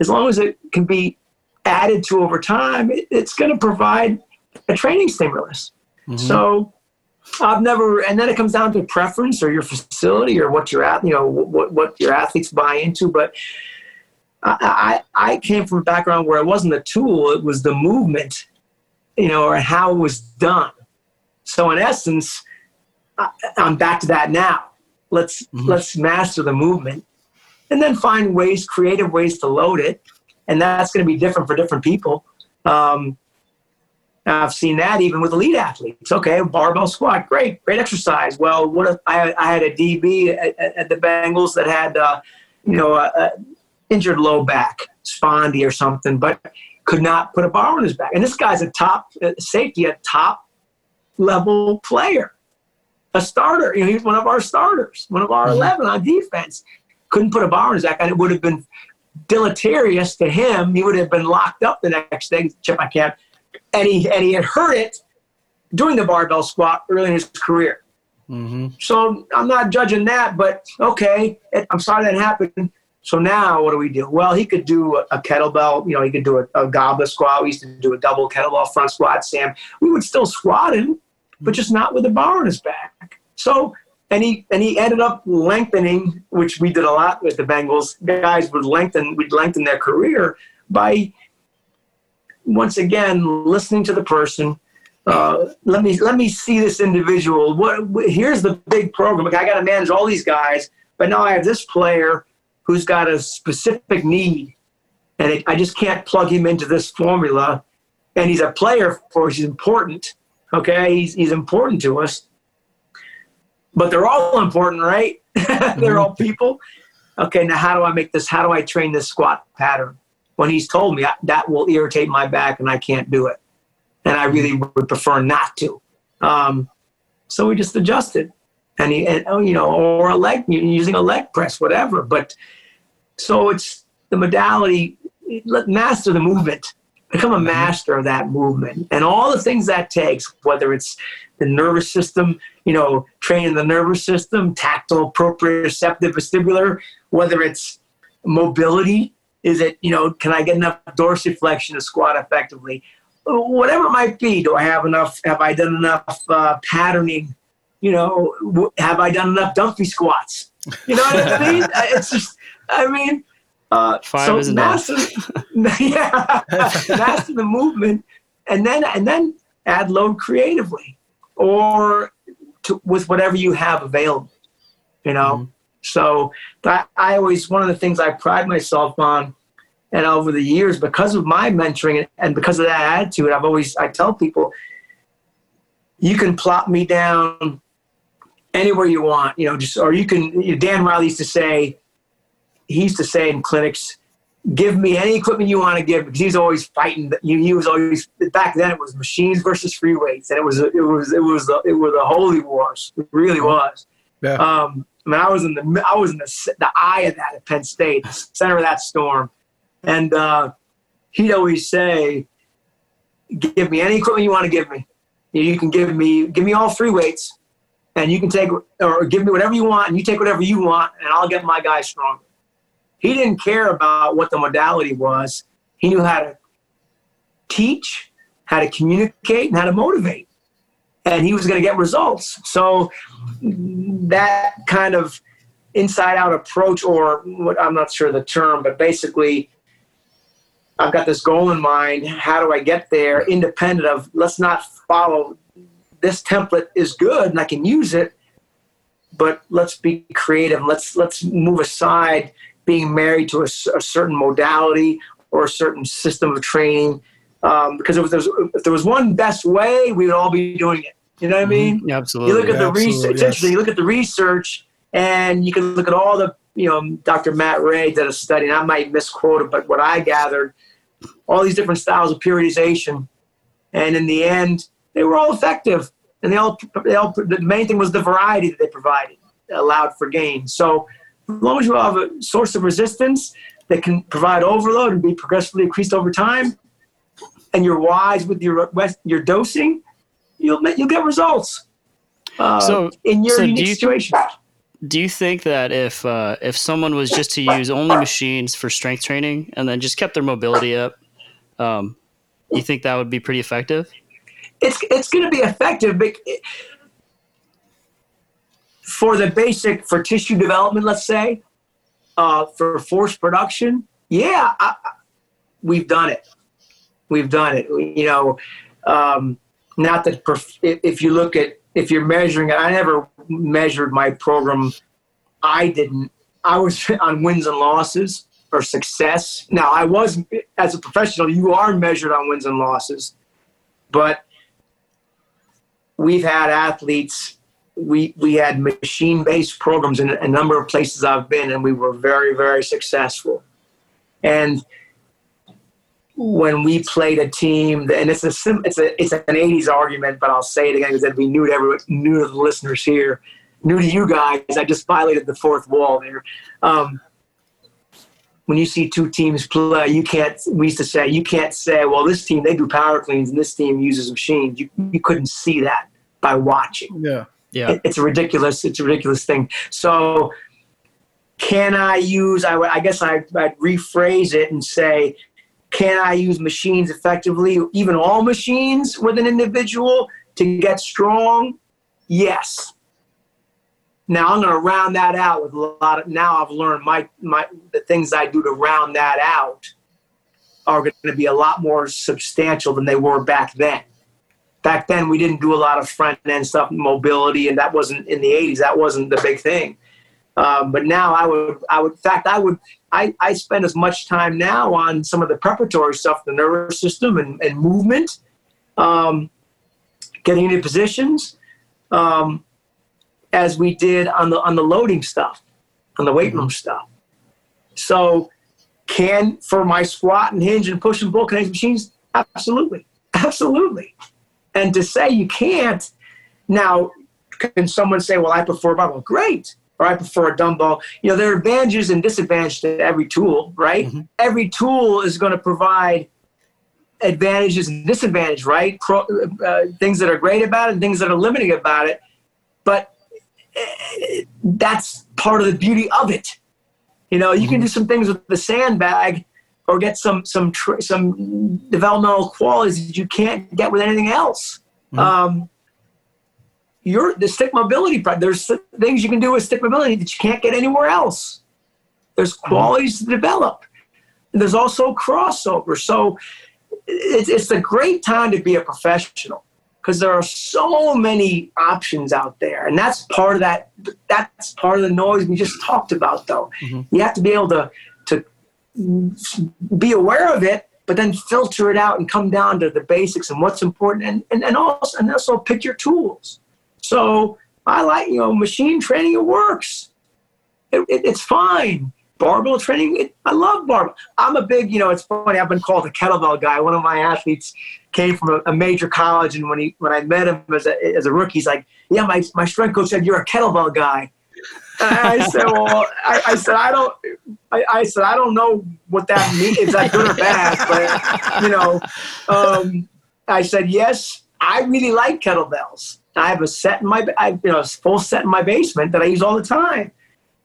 As long as it can be added to over time, it, it's going to provide a training stimulus. Mm-hmm. So I've never, and then it comes down to preference or your facility or what you're at, you know, what, what your athletes buy into. But I, I, I came from a background where it wasn't a tool, it was the movement you know, or how it was done. So in essence, I, am back to that now. Let's mm-hmm. let's master the movement, and then find ways, creative ways to load it, and that's going to be different for different people. Um, I've seen that even with elite athletes. Okay, barbell squat, great, great exercise. Well, what if I, I had a DB at, at, the Bengals that had, uh, you know, a, a injured low back, spondy or something, but could not put a bar on his back. And this guy's a top uh, safety, a top level player, a starter. You know, he's one of our starters, one of our mm-hmm. 11 on defense. Couldn't put a bar on his back, and it would have been deleterious to him. He would have been locked up the next day. Chip, I can't. And he, and he had hurt it doing the barbell squat early in his career. Mm-hmm. So I'm not judging that, but okay, I'm sorry that happened. So now what do we do? Well, he could do a, kettlebell, you know, he could do a, a, goblet squat. We used to do a double kettlebell front squat, Sam. We would still squat him, but just not with a bar on his back. So and he and he ended up lengthening, which we did a lot with the Bengals. Guys would lengthen, we'd lengthen their career by once again listening to the person. Uh, let me let me see this individual. What here's the big program. I got to manage all these guys, but now I have this player who's got a specific need, and it, I just can't plug him into this formula. And he's a player for us. He's important. Okay, he's he's important to us. But they're all important, right? they're mm-hmm. all people. Okay, now how do I make this? How do I train this squat pattern? When he's told me that will irritate my back and I can't do it, and I really would prefer not to. Um, so we just adjusted and, he, and oh, you know, or a leg using a leg press, whatever. But so it's the modality. Master the movement. Become a mm-hmm. master of that movement and all the things that takes. Whether it's the nervous system, you know, training the nervous system, tactile, proprioceptive, vestibular. Whether it's mobility, is it you know, can I get enough dorsiflexion to squat effectively? Whatever it might be, do I have enough? Have I done enough uh, patterning you know, have I done enough dumpy squats? You know what I mean? it's just, I mean, uh, Five so is master, yeah, master the movement, and then and then add load creatively, or to, with whatever you have available. You know, mm-hmm. so I, I always one of the things I pride myself on, and over the years because of my mentoring and because of that attitude, I've always I tell people, you can plop me down anywhere you want, you know, just, or you can, you know, Dan Riley used to say, he used to say in clinics, give me any equipment you want to give because he's always fighting. He was always back then. It was machines versus free weights, and it was it was it was it was the holy wars. It really was. Yeah. Um, I mean, I was in the I was in the the eye of that at Penn State, the center of that storm, and uh, he'd always say, "Give me any equipment you want to give me." You can give me give me all three weights, and you can take or give me whatever you want, and you take whatever you want, and I'll get my guy stronger. He didn't care about what the modality was. He knew how to teach, how to communicate, and how to motivate. And he was going to get results. So that kind of inside out approach, or what I'm not sure the term, but basically, I've got this goal in mind. How do I get there? Independent of let's not follow this template is good and I can use it, but let's be creative. Let's let's move aside being married to a, a certain modality or a certain system of training. Um, because if there, was, if there was one best way, we would all be doing it. You know what I mean? Mm-hmm. Absolutely. You look at the research. yes. Essentially, you look at the research, and you can look at all the. You know, Dr. Matt Rhea did a study, and I might misquote it, but what I gathered, all these different styles of periodization, and in the end, they were all effective, and they all, they all. The main thing was the variety that they provided allowed for gain. So, as long as you have a source of resistance that can provide overload and be progressively increased over time, and you're wise with your your dosing, you'll you'll get results. Uh, So- in your so do unique you- situation, Do you think that if uh, if someone was just to use only machines for strength training and then just kept their mobility up, um, you think that would be pretty effective? It's it's going to be effective, but for the basic for tissue development, let's say, uh, for force production, yeah, I, we've done it. We've done it. You know, um, not that perf- if if you look at if you're measuring it, I never measured my program. I didn't. I was on wins and losses or success. Now, I was as a professional. You are measured on wins and losses, but we've had athletes. We we had machine based programs in a number of places I've been, and we were very very successful. And when we played a team, and it's a it's a it's an '80s argument, but I'll say it again because it'd be new to everyone, new to the listeners here, new to you guys. I just violated the fourth wall there. Um, when you see two teams play, you can't. We used to say you can't say, well, this team they do power cleans and this team uses machines. You you couldn't see that by watching. Yeah. Yeah. it- it's a ridiculous it's a ridiculous thing. So can i use i, I guess I, i'd rephrase it and say can i use machines effectively even all machines with an individual to get strong? Yes. Now i'm going to round that out with a lot of now i've learned my my the things i do to round that out are going to be a lot more substantial than they were back then back then we didn't do a lot of front end stuff mobility and that wasn't in the 80s that wasn't the big thing. Um, but now i would i would in fact i would I, I spend as much time now on some of the preparatory stuff the nervous system and, and movement um, getting into positions um, as we did on the on the loading stuff on the weight room stuff. So can for my squat and hinge and push and pull connect machines absolutely absolutely and to say you can't now can someone say well i prefer a barbell great. Or i prefer a dumbbell. You know there are advantages and disadvantages to every tool right? Mhm. every tool is going to provide advantages and disadvantages right? Pro, uh, things that are great about it and things that are limiting about it. But eh, that's part of the beauty of it. You know you can do some things with the sandbag or get some some tr- some developmental qualities that you can't get with anything else. Mhm. Um, your the stick mobility. There's things you can do with stick mobility that you can't get anywhere else. There's qualities to develop. And there's also crossover. So it's it's a great time to be a professional because there are so many options out there, and that's part of that. That's part of the noise we just talked about, though. Mhm. You have to be able to be aware of it, but then filter it out and come down to the basics and what's important, and and, and also and also pick your tools. So I like you know machine training. It works. It, it, it's fine. Barbell training. It, I love barbell. I'm a big you know. It's funny. I've been called a kettlebell guy. One of my athletes came from a, a major college, and when he when I met him as a, as a rookie, he's like, "Yeah, my my strength coach said you're a kettlebell guy." I said, "Well, I, I said I don't." I, I said I don't know what that means. Is that good or bad? But you know, um, I said yes. I really like kettlebells. I have a set in my, I, you know, full set in my basement that I use all the time.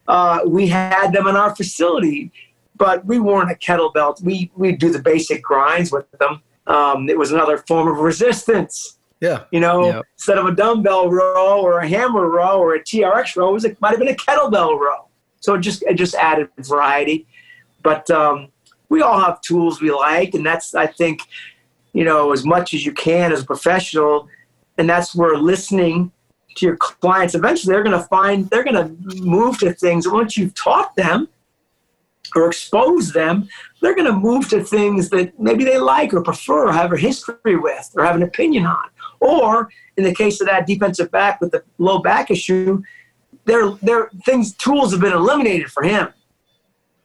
Uh, we had them in our facility, but we weren't a kettlebell. We we do the basic grinds with them. Um, it was another form of resistance. Yeah. You know, Yep. instead of a dumbbell row or a hammer row or a TRX row, it, was, it might have been a kettlebell row. So it just it just added variety. But um, we all have tools we like, and that's I think, you know, as much as you can as a professional, and that's where listening to your clients eventually they're going to find they're going to move to things once you've taught them or expose them they're going to move to things that maybe they like or prefer or have a history with or have an opinion on or in the case of that defensive back with the low back issue their their things tools have been eliminated for him.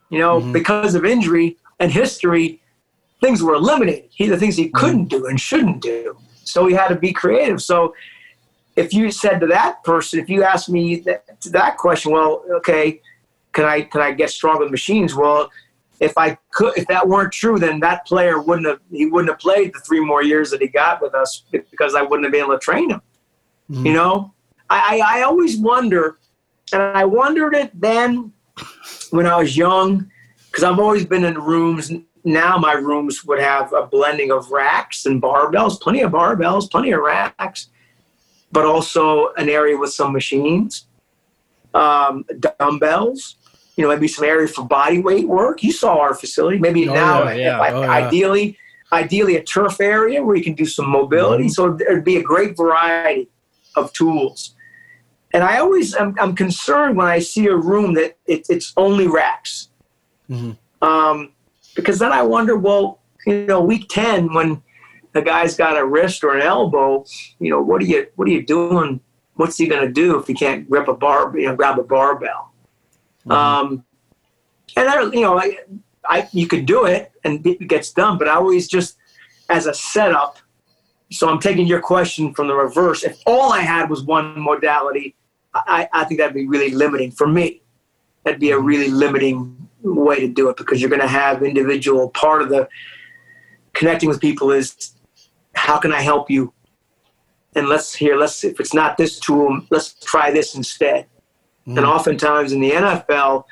You know Mhm. because of injury and history things were eliminated. He the things he couldn't do and shouldn't do. So he had to be creative. So if you said to that person, if you asked me that, that question, well, okay, can I can I get strong with machines? Well, if I could, if that weren't true, then that player wouldn't have he wouldn't have played the three more years that he got with us because I wouldn't have been able to train him. Mhm. You know, I, I I always wonder, and I wondered it then when I was young, because I've always been in rooms. Now my rooms would have a blending of racks and barbells, plenty of barbells, plenty of racks but also an area with some machines, um, dumbbells. You know, maybe some area for body weight work. You saw our facility. Maybe Oh, now, yeah, yeah. Oh, yeah. ideally, ideally a turf area where you can do some mobility. Mhm. So there'd be a great variety of tools. And I always I'm, I'm concerned when I see a room that it, it's only racks, Mhm. um, because then I wonder, well, you know, week ten when the guy's got a wrist or an elbow, you know, what are you what are you doing? What's he going to do if he can't grip a bar, you know, grab a barbell? Mhm. Um, and I, you know, I, I you could do it and it gets done, but I always just as a setup. So I'm taking your question from the reverse. If all I had was one modality, I, I think that'd be really limiting for me. That'd be a really limiting way to do it because you're going to have individual part of the connecting with people is how can I help you? And let's hear, let's, if it's not this tool, let's try this instead. And Mhm. oftentimes in the NFL,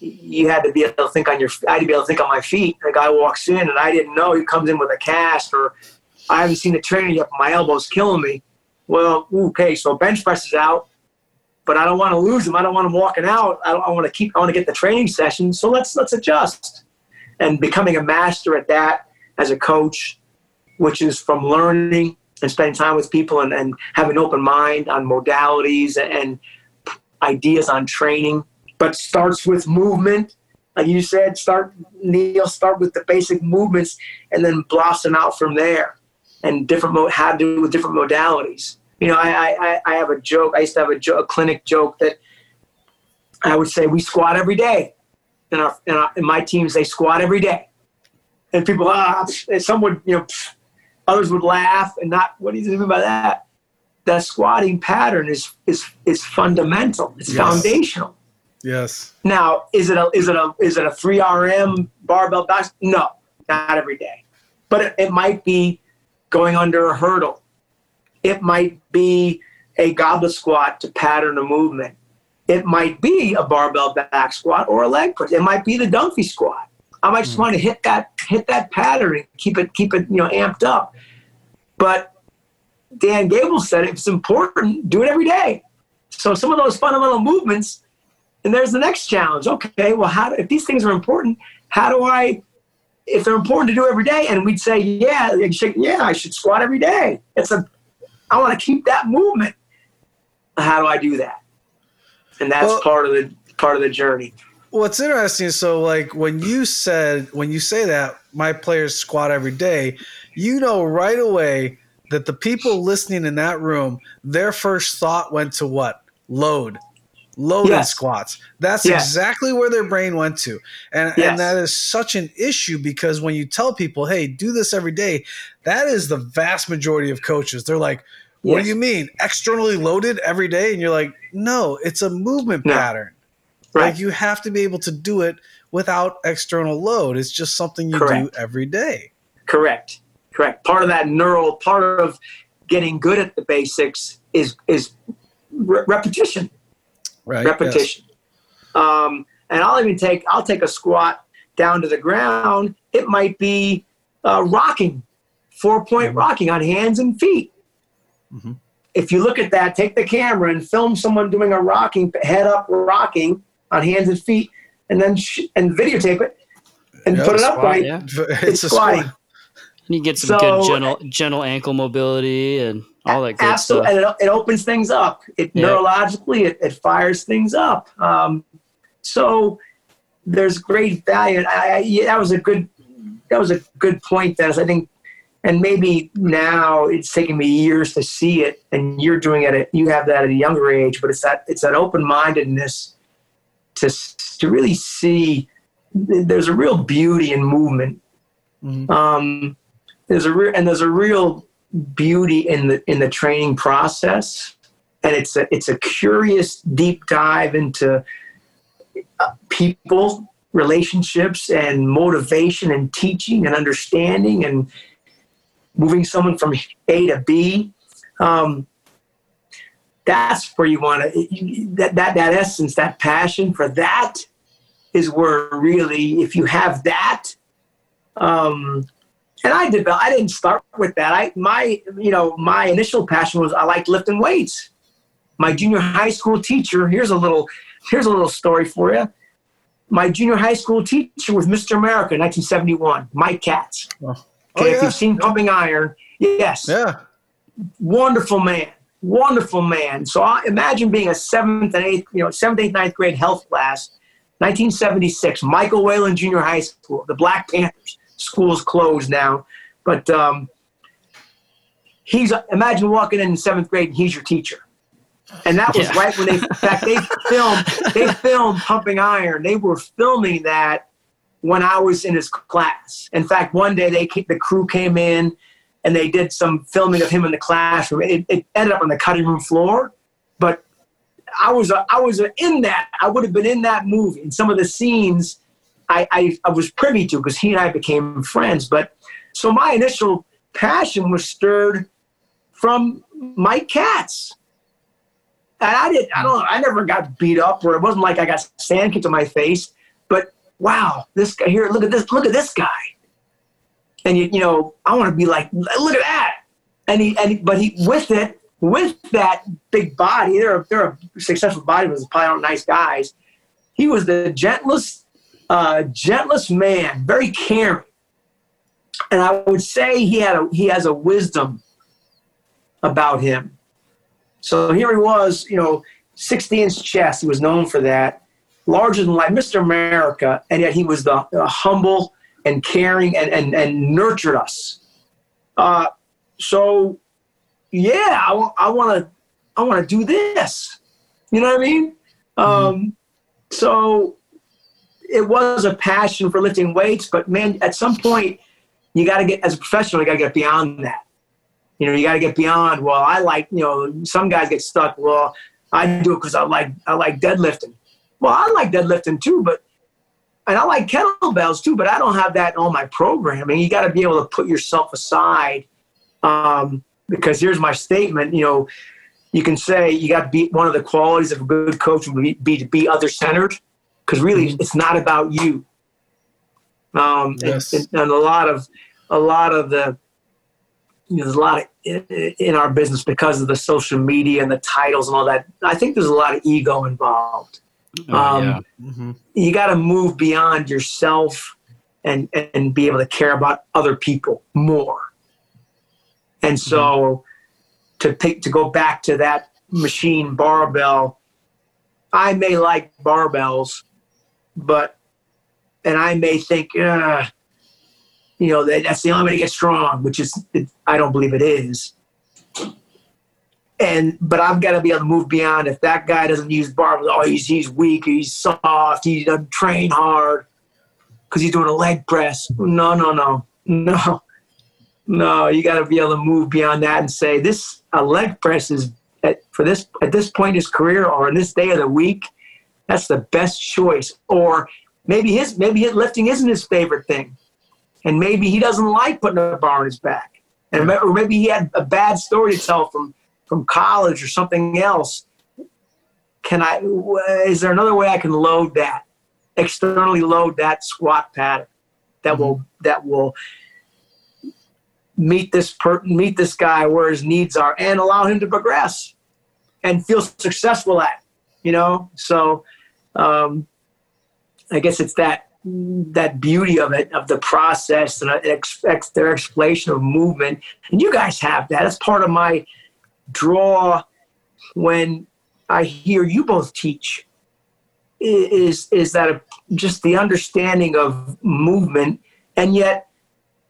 you had to be able to think on your, I had to be able to think on my feet. The guy walks in and I didn't know he comes in with a cast or I haven't seen the training yet, but my elbow's killing me. Well, okay, so bench press is out, but I don't want to lose him. I don't want him walking out. I, I want to keep, I want to get the training session. So let's, let's adjust. And becoming a master at that as a coach, which is from learning and spending time with people and, and having an open mind on modalities and ideas on training, but starts with movement. Like you said, start Neil, start with the basic movements and then blossom out from there. And different mo- how to do with different modalities. You know, I, I, I have a joke. I used to have a, jo- a clinic joke that I would say we squat every day. In our, in our my teams, they squat every day. And people, ah, and some would, you know, others would laugh and not. What do you mean by that? That squatting pattern is is is fundamental. It's Yes. foundational. Yes. Now, is it a is it a is it a three RM barbell box? No, not every day. But it, it might be going under a hurdle. It might be a goblet squat to pattern a movement. It might be a barbell back squat or a leg press. It might be the Dunphy squat. I might just hmm. want to hit that hit that pattern and keep it keep it you know amped up. But Dan Gable said if it's important, do it every day. So some of those fundamental movements and there's the next challenge. Okay, well, how do, if these things are important, how do I, if they're important to do every day? And we'd say, yeah, yeah, I should squat every day. It's a, I want to keep that movement. How do I do that? And that's Well- part of the part of the journey. What's interesting, so like when you said when you say that my players squat every day, you know right away that the people listening in that room, their first thought went to what? Load. Loaded Yes. squats. That's Yes. exactly where their brain went to. And Yes. and that is such an issue because when you tell people, hey, do this every day, that is the vast majority of coaches. They're like, what do you mean? Externally loaded every day? And you're like, no, it's a movement No. pattern. Right. Like you have to be able to do it without external load. It's just something you Correct. do every day. Correct. Correct. Part of that neural, part of getting good at the basics is is re- repetition. Right. repetition. Um, and I'll even take I'll take a squat down to the ground. It might be uh, rocking, four point Mhm. rocking on hands and feet. Mhm. If you look at that, take the camera and film someone doing a rocking, head up rocking on hands and feet, and then sh- and videotape it and Yeah, put it up right. Yeah. It's It's a squatting. squat. And you get some So- good gentle gentle ankle mobility and all that good Absolutely, stuff. and it, it opens things up. It Yeah. neurologically, it, it fires things up. Um, so there's great value. I, I, yeah, that was a good, that was a good point. That is, I think, and maybe now it's taken me years to see it, and you're doing it. At, you have that at a younger age, but it's that it's that open mindedness to to really see. There's a real beauty in movement. Mhm. Um, there's a real and there's a real beauty in the in the training process. And it's a it's a curious deep dive into uh, people relationships and motivation and teaching and understanding and moving someone from a to b. Um, that's where you want to that, that that essence that passion for that is where really if you have that um, and I did. I didn't start with that. I my you know my initial passion was I liked lifting weights. My junior high school teacher. Here's a little. Here's a little story for you. My junior high school teacher was Mr. America, 1971. Mike Katz. Okay, Oh, if you've seen Pumping Iron, yes, Yeah. wonderful man, wonderful man. So I imagine being a seventh and eighth, you know, seventh, eighth, ninth grade health class, 1976, Michael Whalen Junior High School, the Black Panthers. School's closed now, but um, he's imagine walking in seventh grade and he's your teacher. And that was Yeah. right when they, in fact, they filmed, they filmed Pumping Iron. They were filming that when I was in his class. In fact, one day they the crew came in and they did some filming of him in the classroom. It, it ended up on the cutting room floor, but I was uh, I was in that. I would have been in that movie. And some of the scenes I, I, I was privy to because he and I became friends. But so my initial passion was stirred from Mike Katz. And I did I don't I never got beat up or it wasn't like I got sand kicked in my face, but wow, this guy here, look at this, look at this guy. And you, you know, I want to be like, look at that. And he, and but he, with it, with that big body, they're a, they're a successful bodybuilders, probably aren't nice guys. He was the gentlest, uh, gentlest man, very caring. And I would say he had a, he has a wisdom about him. So here he was, you know, 60 inch chest. He was known for that larger than life, Mr. America, and yet he was the uh, humble and caring and, and, and nurtured us. Uh, so, yeah, I want to I want to do this. You know what I mean? Um, so it was a passion for lifting weights, but man, at some point, you got to get as a professional, you got to get beyond that. You know, you got to get beyond. Well, I like you know, some guys get stuck. Well, I do it because I like I like deadlifting. Well, I like deadlifting too, but and I like kettlebells too, but I don't have that in all my programming. You got to be able to put yourself aside. Um, because here's my statement. You know, you can say you got to be one of the qualities of a good coach would be, be to be other centered, because really Mhm. it's not about you. Um, Yes. and, and a lot of a lot of the you know, there's a lot of in, in our business because of the social media and the titles and all that. I think there's a lot of ego involved Oh, Um, yeah. Mm-hmm. you got to move beyond yourself and and be able to care about other people more. And so to pick to go back to that machine barbell, I may like barbells, but and I may think, uh, you know, that, that's the only way to get strong, which is it, I don't believe it is. And but I've got to be able to move beyond. If that guy doesn't use barbell, oh, he's he's weak, he's soft, he doesn't train hard because he's doing a leg press. No, no, no, no, no. You got to be able to move beyond that and say this: a leg press is at, for this at this point in his career or in this day of the week. That's the best choice. Or maybe his maybe his lifting isn't his favorite thing, and maybe he doesn't like putting a bar on his back. and hmm. or maybe he had a bad story to tell from from college or something else. Can I? Is there another way I can load that externally load that squat pattern that will hmm. that will meet this per, meet this guy where his needs are and allow him to progress and feel successful at you know so um, i guess it's that that beauty of it of the process and ex, their explanation of movement and you guys have that that's part of my draw when i hear you both teach is is that a, just the understanding of movement and yet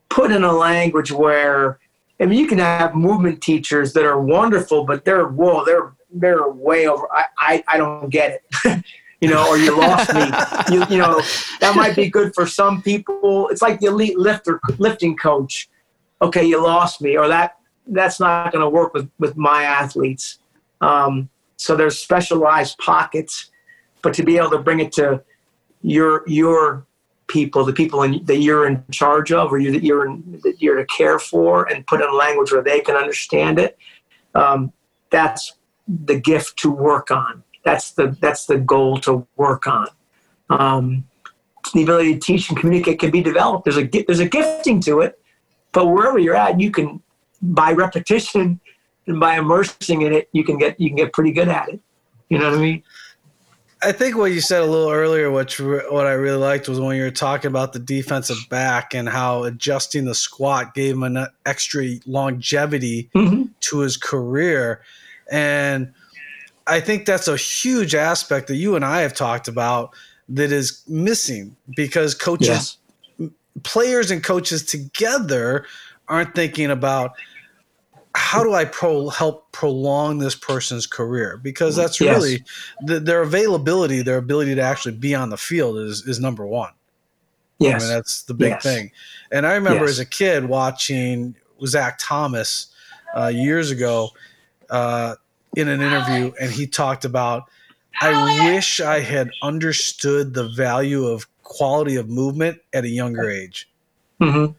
put in a language where I mean you can have movement teachers that are wonderful, but they're whoa, they're they're way over. I I, I don't get it. you know, or you lost me. You, you know, that might be good for some people. It's like the elite lifter lifting coach. Okay, you lost me, or that that's not going to work with with my athletes. Um, so there's specialized pockets, but to be able to bring it to your your people, the people in, that you're in charge of, or you, that you're in, that you're to care for, and put in a language where they can understand it. Um, that's the gift to work on. That's the that's the goal to work on. Um, the ability to teach and communicate can be developed. There's a there's a gifting to it, but wherever you're at, you can by repetition and by immersing in it, you can get you can get pretty good at it. You know what I mean? I think what you said a little earlier, which what I really liked was when you were talking about the defensive back and how adjusting the squat gave him an extra longevity mm-hmm. to his career, and I think that's a huge aspect that you and I have talked about that is missing because coaches, players, and coaches together aren't thinking about how do I pro- help prolong this person's career? Because that's yes. really the, their availability, their ability to actually be on the field is is number one. Yes, I mean, that's the big yes. thing. And I remember yes. as a kid watching Zach Thomas uh, years ago uh, in an interview, and he talked about, I wish I had understood the value of quality of movement at a younger age. Mm-hmm.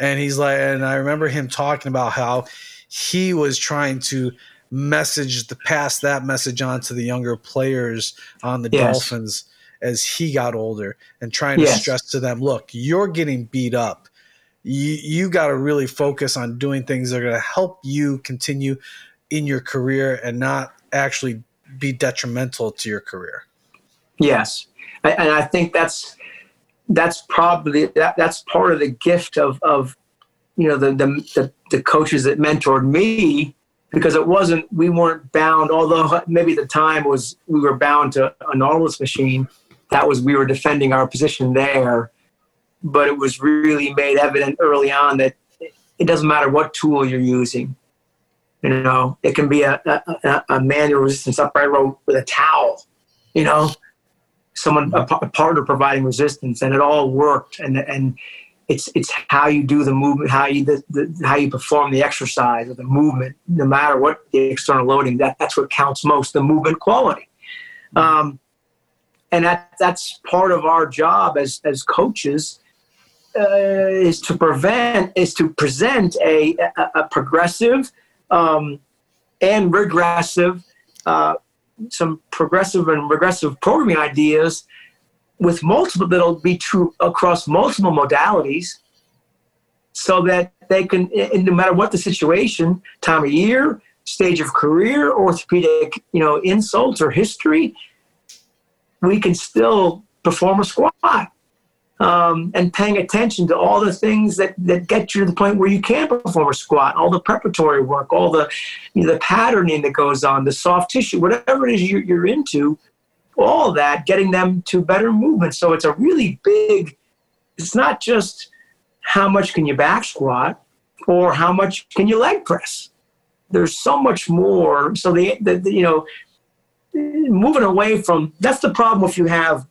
And he's like, and I remember him talking about how he was trying to message the pass that message on to the younger players on the yes. Dolphins as he got older and trying to yes. stress to them, look, you're getting beat up. You, you got to really focus on doing things that are going to help you continue in your career and not actually be detrimental to your career. Yes. And I think that's that's probably that, that's part of the gift of of you know the, the the, coaches that mentored me because it wasn't we weren't bound although maybe the time was we were bound to a nautilus machine that was we were defending our position there but it was really made evident early on that it doesn't matter what tool you're using you know it can be a, a, a manual resistance upright row with a towel you know someone a, partner providing resistance and it all worked and and it's it's how you do the movement, how you the, the, how you perform the exercise or the movement, no matter what the external loading. That that's what counts most, the movement quality. Um, and that that's part of our job as as coaches uh, is to prevent is to present a a, a progressive um, and regressive uh, some progressive and regressive programming ideas with multiple that'll be true across multiple modalities so that they can no matter what the situation time of year stage of career orthopedic you know insults or history we can still perform a squat um, and paying attention to all the things that, that get you to the point where you can perform a squat, all the preparatory work, all the you know, the patterning that goes on, the soft tissue, whatever it is you're, you're into, all that, getting them to better movement. So it's a really big, it's not just how much can you back squat or how much can you leg press. There's so much more. So the, the, the you know, moving away from, that's the problem if you have,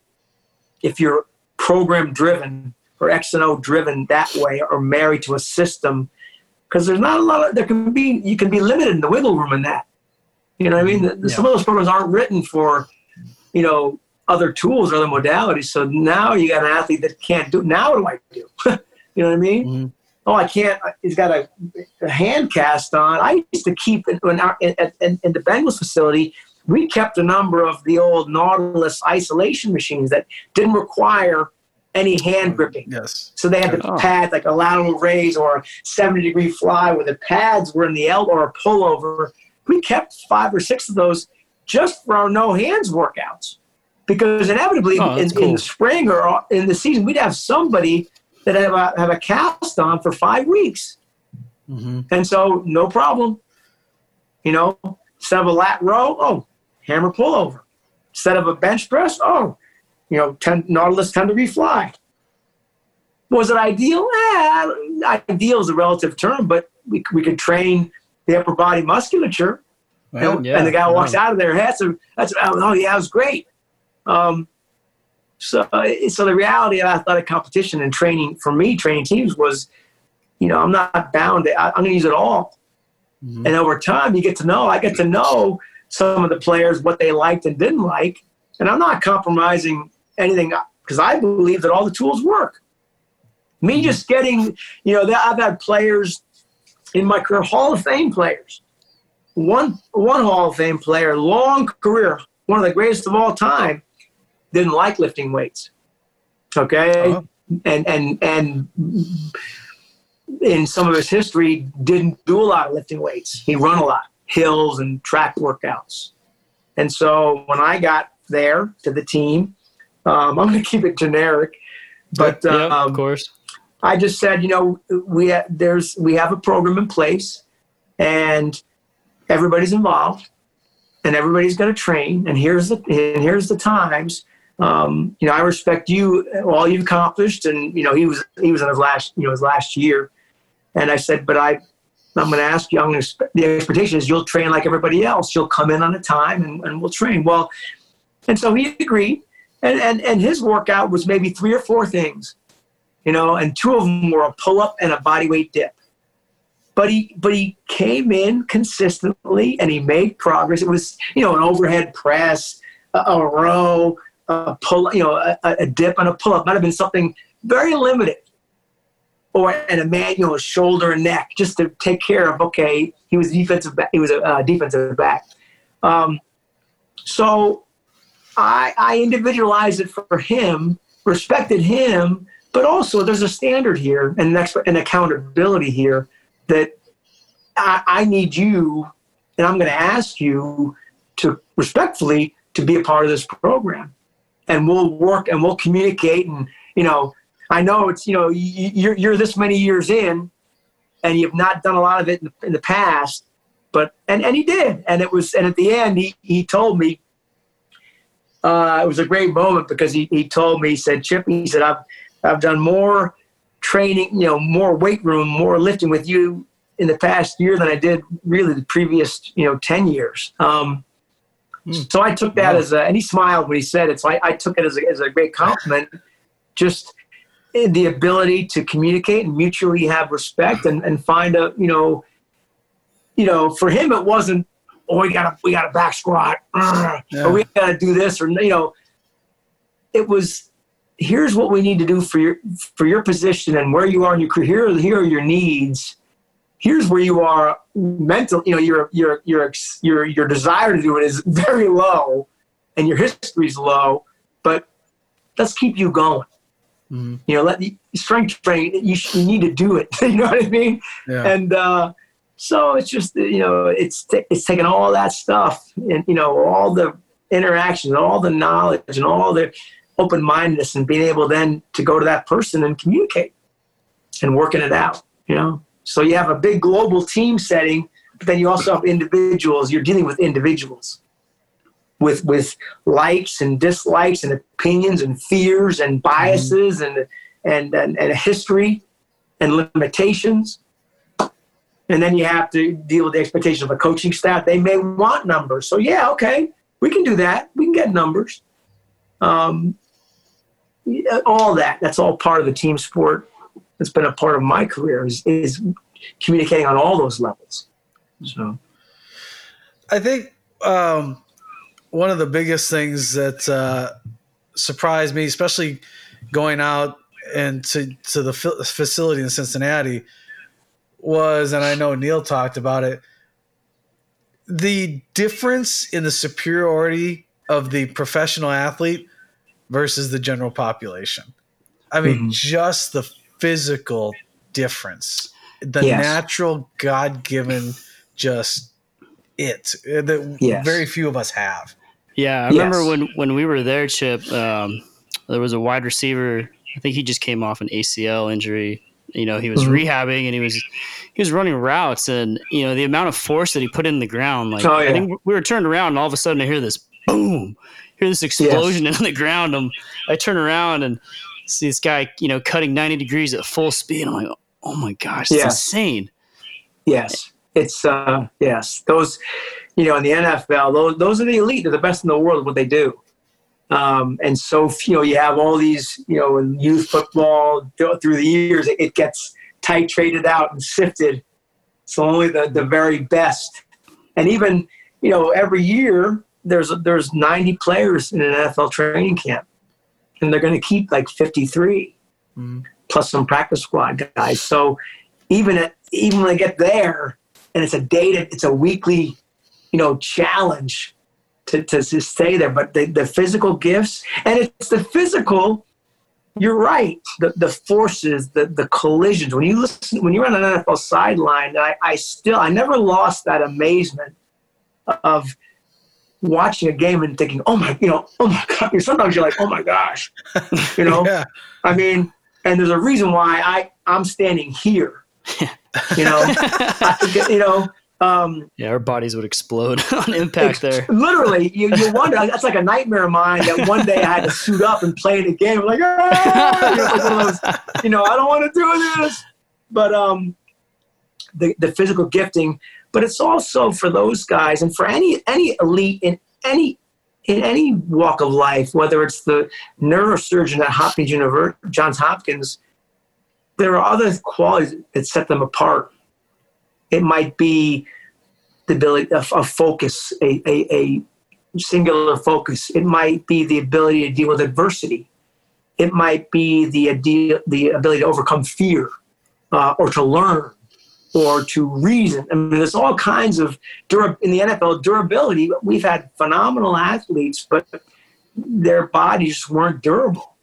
if you're program driven or X and O driven that way or married to a system, because there's not a lot of, there can be, you can be limited in the wiggle room in that. You know what I mean? Yeah. Some of those programs aren't written for you know, other tools, or other modalities. So now you got an athlete that can't do. Now what do I do? you know what I mean? Mm-hmm. oh, I can't. He's got a, a hand cast on. I used to keep it our, in, in, in the Bengals facility. We kept a number of the old Nautilus isolation machines that didn't require any hand gripping. Yes. So they had the Oh. pad like a lateral raise or a 70 degree fly where the pads were in the L or a pullover. We kept five or six of those just for our no hands workouts. Because inevitably Oh, in, that's in the spring or in the season, we'd have somebody that have a, have a cast on for five weeks. hmm And so no problem. You know, instead of a lat row, oh, hammer pullover. Instead of a bench press, oh, you know, 10, Nautilus 10 degree fly. Was it ideal? Eh, ideal is a relative term, but we, we could train the upper body musculature. Well, and, yeah, and the guy walks yeah. out of there, that's, a, that's oh, yeah, it was great. Um, so, uh, so the reality of athletic competition and training for me, training teams was, you know, I'm not bound. To, I, I'm going to use it all. Mhm. And over time, you get to know. I get to know some of the players what they liked and didn't like, and I'm not compromising anything because I believe that all the tools work. Me mm-hmm. just getting, you know, that- I've had players in my career, Hall of Fame players. One one Hall of Fame player, long career, one of the greatest of all time, didn't like lifting weights. Okay, Oh. and and and in some of his history, didn't do a lot of lifting weights. He run a lot, hills and track workouts. And so when I got there to the team, um, I'm going to keep it generic, but yeah, um, of course. I just said, you know, we ha- there's we have a program in place, and everybody's involved, and everybody's going to train. And here's the and here's the times. Um, you know, I respect you, all you've accomplished, and you know, he was he was in his last you know his last year, and I said, but I. I'm going to ask you. I'm going to. The expectation is you'll train like everybody else. You'll come in on a time, and, and we'll train. Well, and so he agreed, and, and and his workout was maybe three or four things you know, and two of them were a pull up and a body weight dip. But he but he came in consistently and he made progress. It was you know an overhead press, a, a row, a pull, you know, a, a dip and a pull up. Might have been something very limited, or and a man, shoulder and neck, just to take care of. Okay, he was defensive. Back, he was a uh, defensive back. Um, so I I individualized it for him, respected him but also there's a standard here and an, exp- an accountability here that I, I need you and i'm going to ask you to respectfully to be a part of this program. And we'll work and we'll communicate and you know i know it's you know you're, you're this many years in and you've not done a lot of it in the, in the past but and, and he did. And it was and at the end he, he told me uh, it was a great moment because he, he told me he said chip he said i've I've done more training, you know, more weight room, more lifting with you in the past year than I did really the previous, you know, 10 years. Um, Hmm. So I took that as a, and he smiled when he said it. So I, I took it as a, as a great compliment, just the ability to communicate and mutually have respect and, and find a, you know, you know, for him, it wasn't, oh, we got to, we got a back squat, uh, Yeah. or we got to do this, or, you know, it was, here's what we need to do for your for your position and where you are in your career. Here, are- here are your needs. Here's where you are mental. You know, your your your your your desire to do it is very low, and your history is low. But let's keep you going. Mhm. You know, let the strength training. You, you need to do it. you know what I mean? Yeah. And uh, so it's just you know it's t- it's taking all that stuff and you know all the interactions, all the knowledge, and all the open mindedness, and being able then to go to that person and communicate and working it out. You know, so you have a big global team setting, but then you also have individuals. You're dealing with individuals with with likes and dislikes and opinions and fears and biases mm-hmm. and, and and and a history and limitations. And then you have to deal with the expectation of a coaching staff. They may want numbers. So yeah, okay, we can do that. We can get numbers. Um, all that. That's all part of the team sport. That's been a part of my career is, is communicating on all those levels. So I think um, one of the biggest things that uh, surprised me, especially going out and to to the facility in Cincinnati was, and I know Neil talked about it, the difference in the superiority of the professional athlete versus the general population. I mean, mm-hmm. just the physical difference, the yes. natural God given, just it that yes. very few of us have. Yeah, I remember when when we were there, Chip. Um, there was a wide receiver. I think he just came off an ACL injury. You know, he was mm-hmm. rehabbing and he was he was running routes, and you know the amount of force that he put in the ground. Like oh, yeah. I think we were turned around, and all of a sudden I hear this boom, hear this explosion yes. in the ground. I'm, I turn around and see this guy, you know, cutting 90 degrees at full speed. I'm like, oh my gosh, it's insane. Yes, it's uh, yes, those, you know, in the NFL, those those are the elite. They're the best in the world what they do. Um, and so, you know, you have all these, you know, in youth football through the years, it gets titrated out and sifted. So only the, the very best. And even, you know, every year there's, there's 90 players in an NFL training camp and they're going to keep like 53 mm-hmm. plus some practice squad guys. So even at, even when they get there and it's a data, it's a weekly, you know, challenge to, to, stay there. But the, the physical gifts, and it's the physical, you're right. The, the forces, the, the collisions. When you listen, when you're on an NFL sideline, I, I still, I never lost that amazement of watching a game and thinking, oh my, you know, oh my God. Sometimes you're like, oh my gosh, you know, yeah. I mean, and there's a reason why I, I'm standing here, you know, I, you know, um, yeah, our bodies would explode on impact there. Literally, you, you wonder. That's like a nightmare of mine that one day I had to suit up and play the game. like, ah! you, know, those, you know, I don't want to do this. But um, the the physical gifting, but it's also for those guys and for any any elite in any in any walk of life, whether it's the neurosurgeon at Hopkins University, Johns Hopkins, there are other qualities that set them apart it might be the ability of, focus, a, a, a singular focus. It might be the ability to deal with adversity. It might be the, the ability to overcome fear uh, or to learn or to reason. I mean, there's all kinds of, dura- in the NFL, durability. We've had phenomenal athletes, but their bodies weren't durable.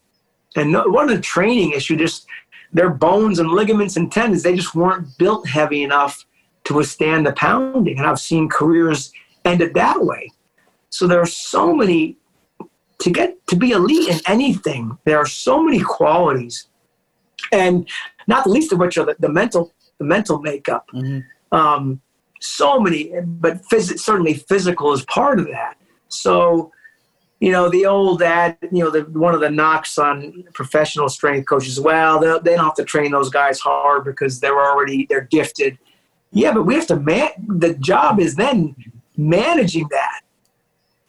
And no, one of the training issue, just their bones and ligaments and tendons, they just weren't built heavy enough to withstand the pounding. And I've seen careers ended that way. So there are so many to get to be elite in anything. There are so many qualities, and not the least of which are the, the mental the mental makeup. Mm-hmm. Um, so many, but phys- certainly physical is part of that. So, you know, the old ad, you know, the, one of the knocks on professional strength coaches, well, they, they don't have to train those guys hard because they're already they're gifted. Yeah, but we have to man. The job is then managing that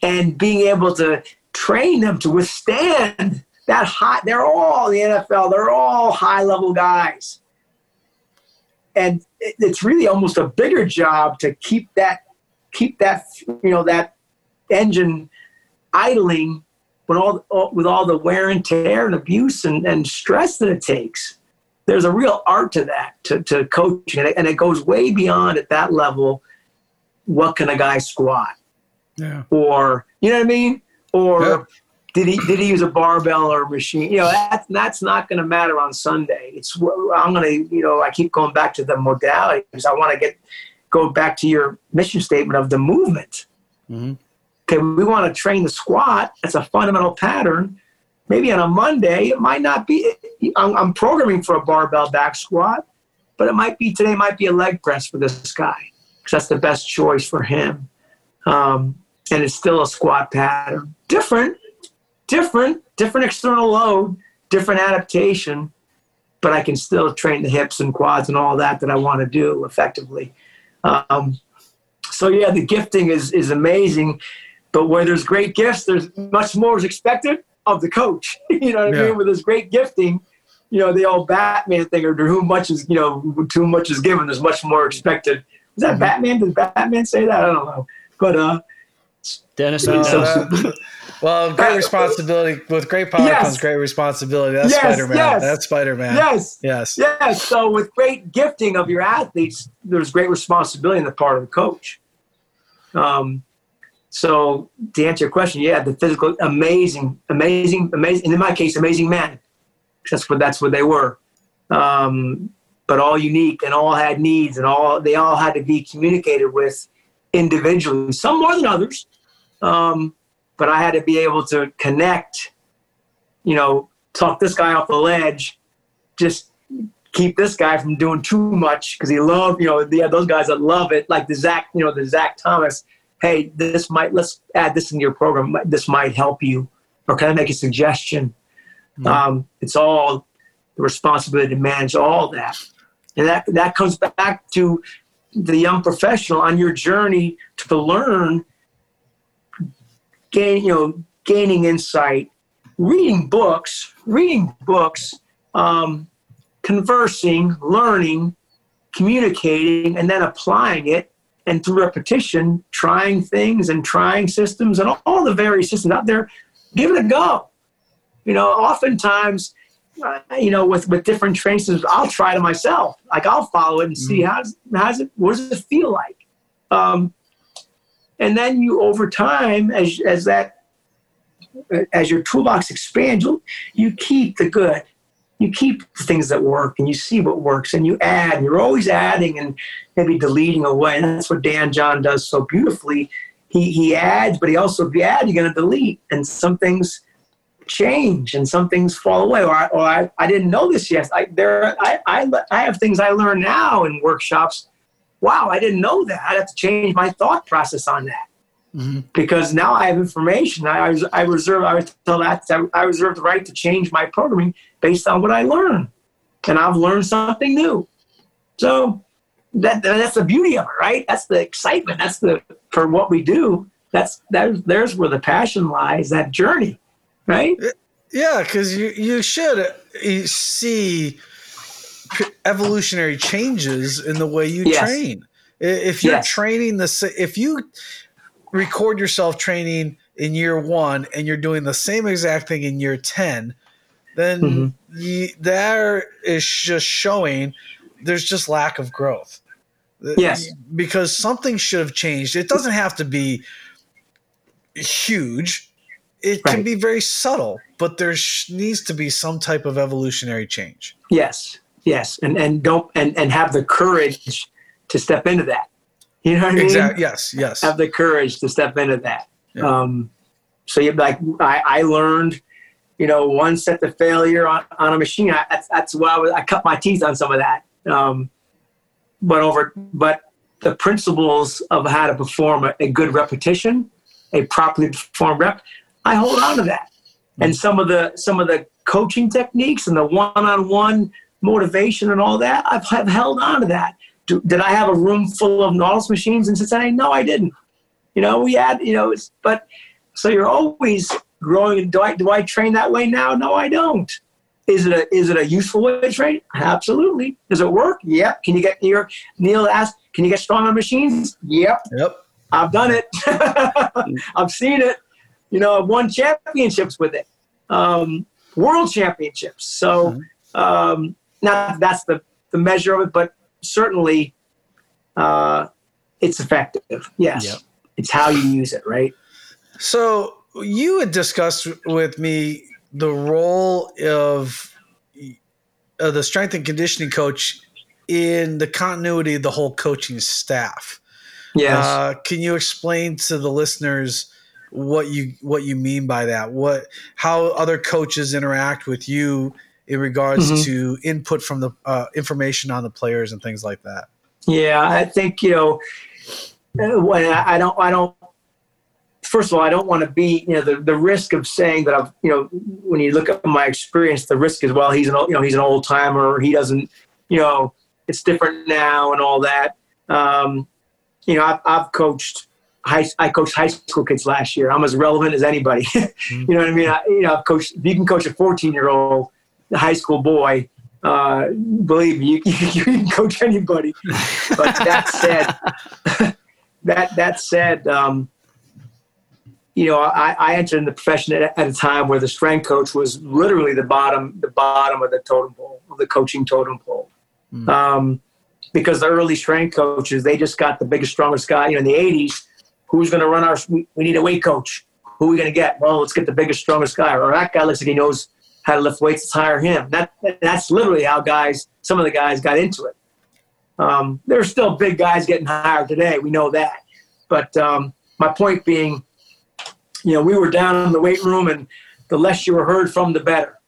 and being able to train them to withstand that high. They're all the NFL. They're all high level guys, and it's really almost a bigger job to keep that keep that you know that engine idling with all with all the wear and tear and abuse and, and stress that it takes there's a real art to that, to, to coaching. And it, and it goes way beyond at that level what can a guy squat? Yeah. Or, you know what I mean? Or yeah. did he did he use a barbell or a machine? You know, that's that's not going to matter on Sunday. It's I'm going to, you know, I keep going back to the modality because I want to get go back to your mission statement of the movement. Mm-hmm. Okay, we want to train the squat. That's a fundamental pattern maybe on a Monday, it might not be. I'm, I'm, programming for a barbell back squat, but it might be today. Might be a leg press for this guy because that's the best choice for him. Um, and it's still a squat pattern, different, different, different external load, different adaptation, but I can still train the hips and quads and all that that I want to do effectively. Um, so yeah, the gifting is is amazing, but where there's great gifts, there's much more is expected of the coach. you know what yeah. I mean? With his great gifting, you know, the old Batman thing, or to whom much is, you know, too much is given, there's much more expected. Is that mm-hmm. Batman? Did Batman say that? I don't know. But uh Dennis, uh, Well, great responsibility. With great power yes. comes great responsibility. That's yes, Spider Man. Yes. That's Spider Man. Yes. Yes. Yes. So with great gifting of your athletes, there's great responsibility on the part of the coach. Um, so to answer your question, yeah, the physical, amazing, amazing, amazing. In my case, amazing men. That's what that's what they were. Um, but all unique and all had needs and all they all had to be communicated with individually. Some more than others. Um, but I had to be able to connect, you know, talk this guy off the ledge, just keep this guy from doing too much because he loved, you know, yeah, those guys that love it, like the Zach, you know, the Zach Thomas. Hey, this might let's add this in your program. This might help you, or can I make a suggestion? Mm-hmm. Um, it's all the responsibility to manage all that, and that that comes back to the young professional on your journey to learn gain, you know, gaining insight, reading books, reading books, um, conversing, learning, communicating, and then applying it. And through repetition, trying things and trying systems and all, all the various systems out there, give it a go. You know, oftentimes, uh, you know, with with different training systems, I'll try to myself. Like I'll follow it and see mm-hmm. how's how's it, what does it feel like. Um, and then you, over time, as, as that, as your toolbox expands, you, you keep the good. You keep things that work and you see what works and you add. And you're always adding and maybe deleting away. And that's what Dan John does so beautifully. He, he adds, but he also, if you add, you're going to delete. And some things change and some things fall away. Or I, or I, I didn't know this yet. I, there, I, I, I have things I learn now in workshops wow, I didn't know that. I have to change my thought process on that. Mm-hmm. Because now I have information. I, I, I reserve. I was tell that I reserve the right to change my programming based on what I learn, and I've learned something new. So that that's the beauty of it, right? That's the excitement. That's the for what we do. That's that. There's where the passion lies. That journey, right? Uh, yeah, because you you should uh, see evolutionary changes in the way you yes. train. If you're yes. training the if you record yourself training in year one and you're doing the same exact thing in year 10 then mm-hmm. you, there is just showing there's just lack of growth yes because something should have changed it doesn't have to be huge it right. can be very subtle but there needs to be some type of evolutionary change yes Yes, and and don't and and have the courage to step into that. You know what I exactly. mean? Yes, yes. Have the courage to step into that. Yeah. Um, so you like I, I learned, you know, one set of failure on, on a machine. I, that's that's why I, was, I cut my teeth on some of that. Um, but over but the principles of how to perform a, a good repetition, a properly performed rep, I hold on to that. And mm. some of the some of the coaching techniques and the one-on-one motivation and all that, I've, I've held on to that. Do, did I have a room full of Nautilus machines in Cincinnati? No, I didn't. You know, we had, you know, but so you're always growing. Do I, do I train that way now? No, I don't. Is it a is it a useful way to train? Absolutely. Does it work? Yep. Can you get your Neil asked, can you get strong on machines? Yep. Yep. I've done it. I've seen it. You know, I've won championships with it. Um, world championships. So mm-hmm. um, not that's the, the measure of it, but certainly uh, it's effective. Yes. Yep. It's how you use it, right? So you had discussed with me the role of uh, the strength and conditioning coach in the continuity of the whole coaching staff. Yes. Uh, can you explain to the listeners what you what you mean by that? What how other coaches interact with you in regards mm-hmm. to input from the uh, information on the players and things like that? Yeah, I think you know when I don't I don't first of all, I don't want to be, you know, the, the risk of saying that I've, you know, when you look at my experience, the risk is, well, he's an, you know, he's an old timer. He doesn't, you know, it's different now and all that. Um, you know, I've, I've coached high, I coached high school kids last year. I'm as relevant as anybody. you know what I mean? I, you know, I've coached, you can coach a 14 year old, high school boy, uh, believe me, you, you, can coach anybody. But that said, that that said, um, you know, I, I entered in the profession at, at, a time where the strength coach was literally the bottom, the bottom of the totem pole, of the coaching totem pole. Mm. Um, because the early strength coaches, they just got the biggest, strongest guy. You know, in the '80s, who's going to run our? We, we need a weight coach. Who are we going to get? Well, let's get the biggest, strongest guy. Or that guy looks like he knows how to lift weights. Let's hire him. That that's literally how guys, some of the guys, got into it. Um, there's still big guys getting hired today. We know that. But um, my point being, you know, we were down in the weight room, and the less you were heard from, the better.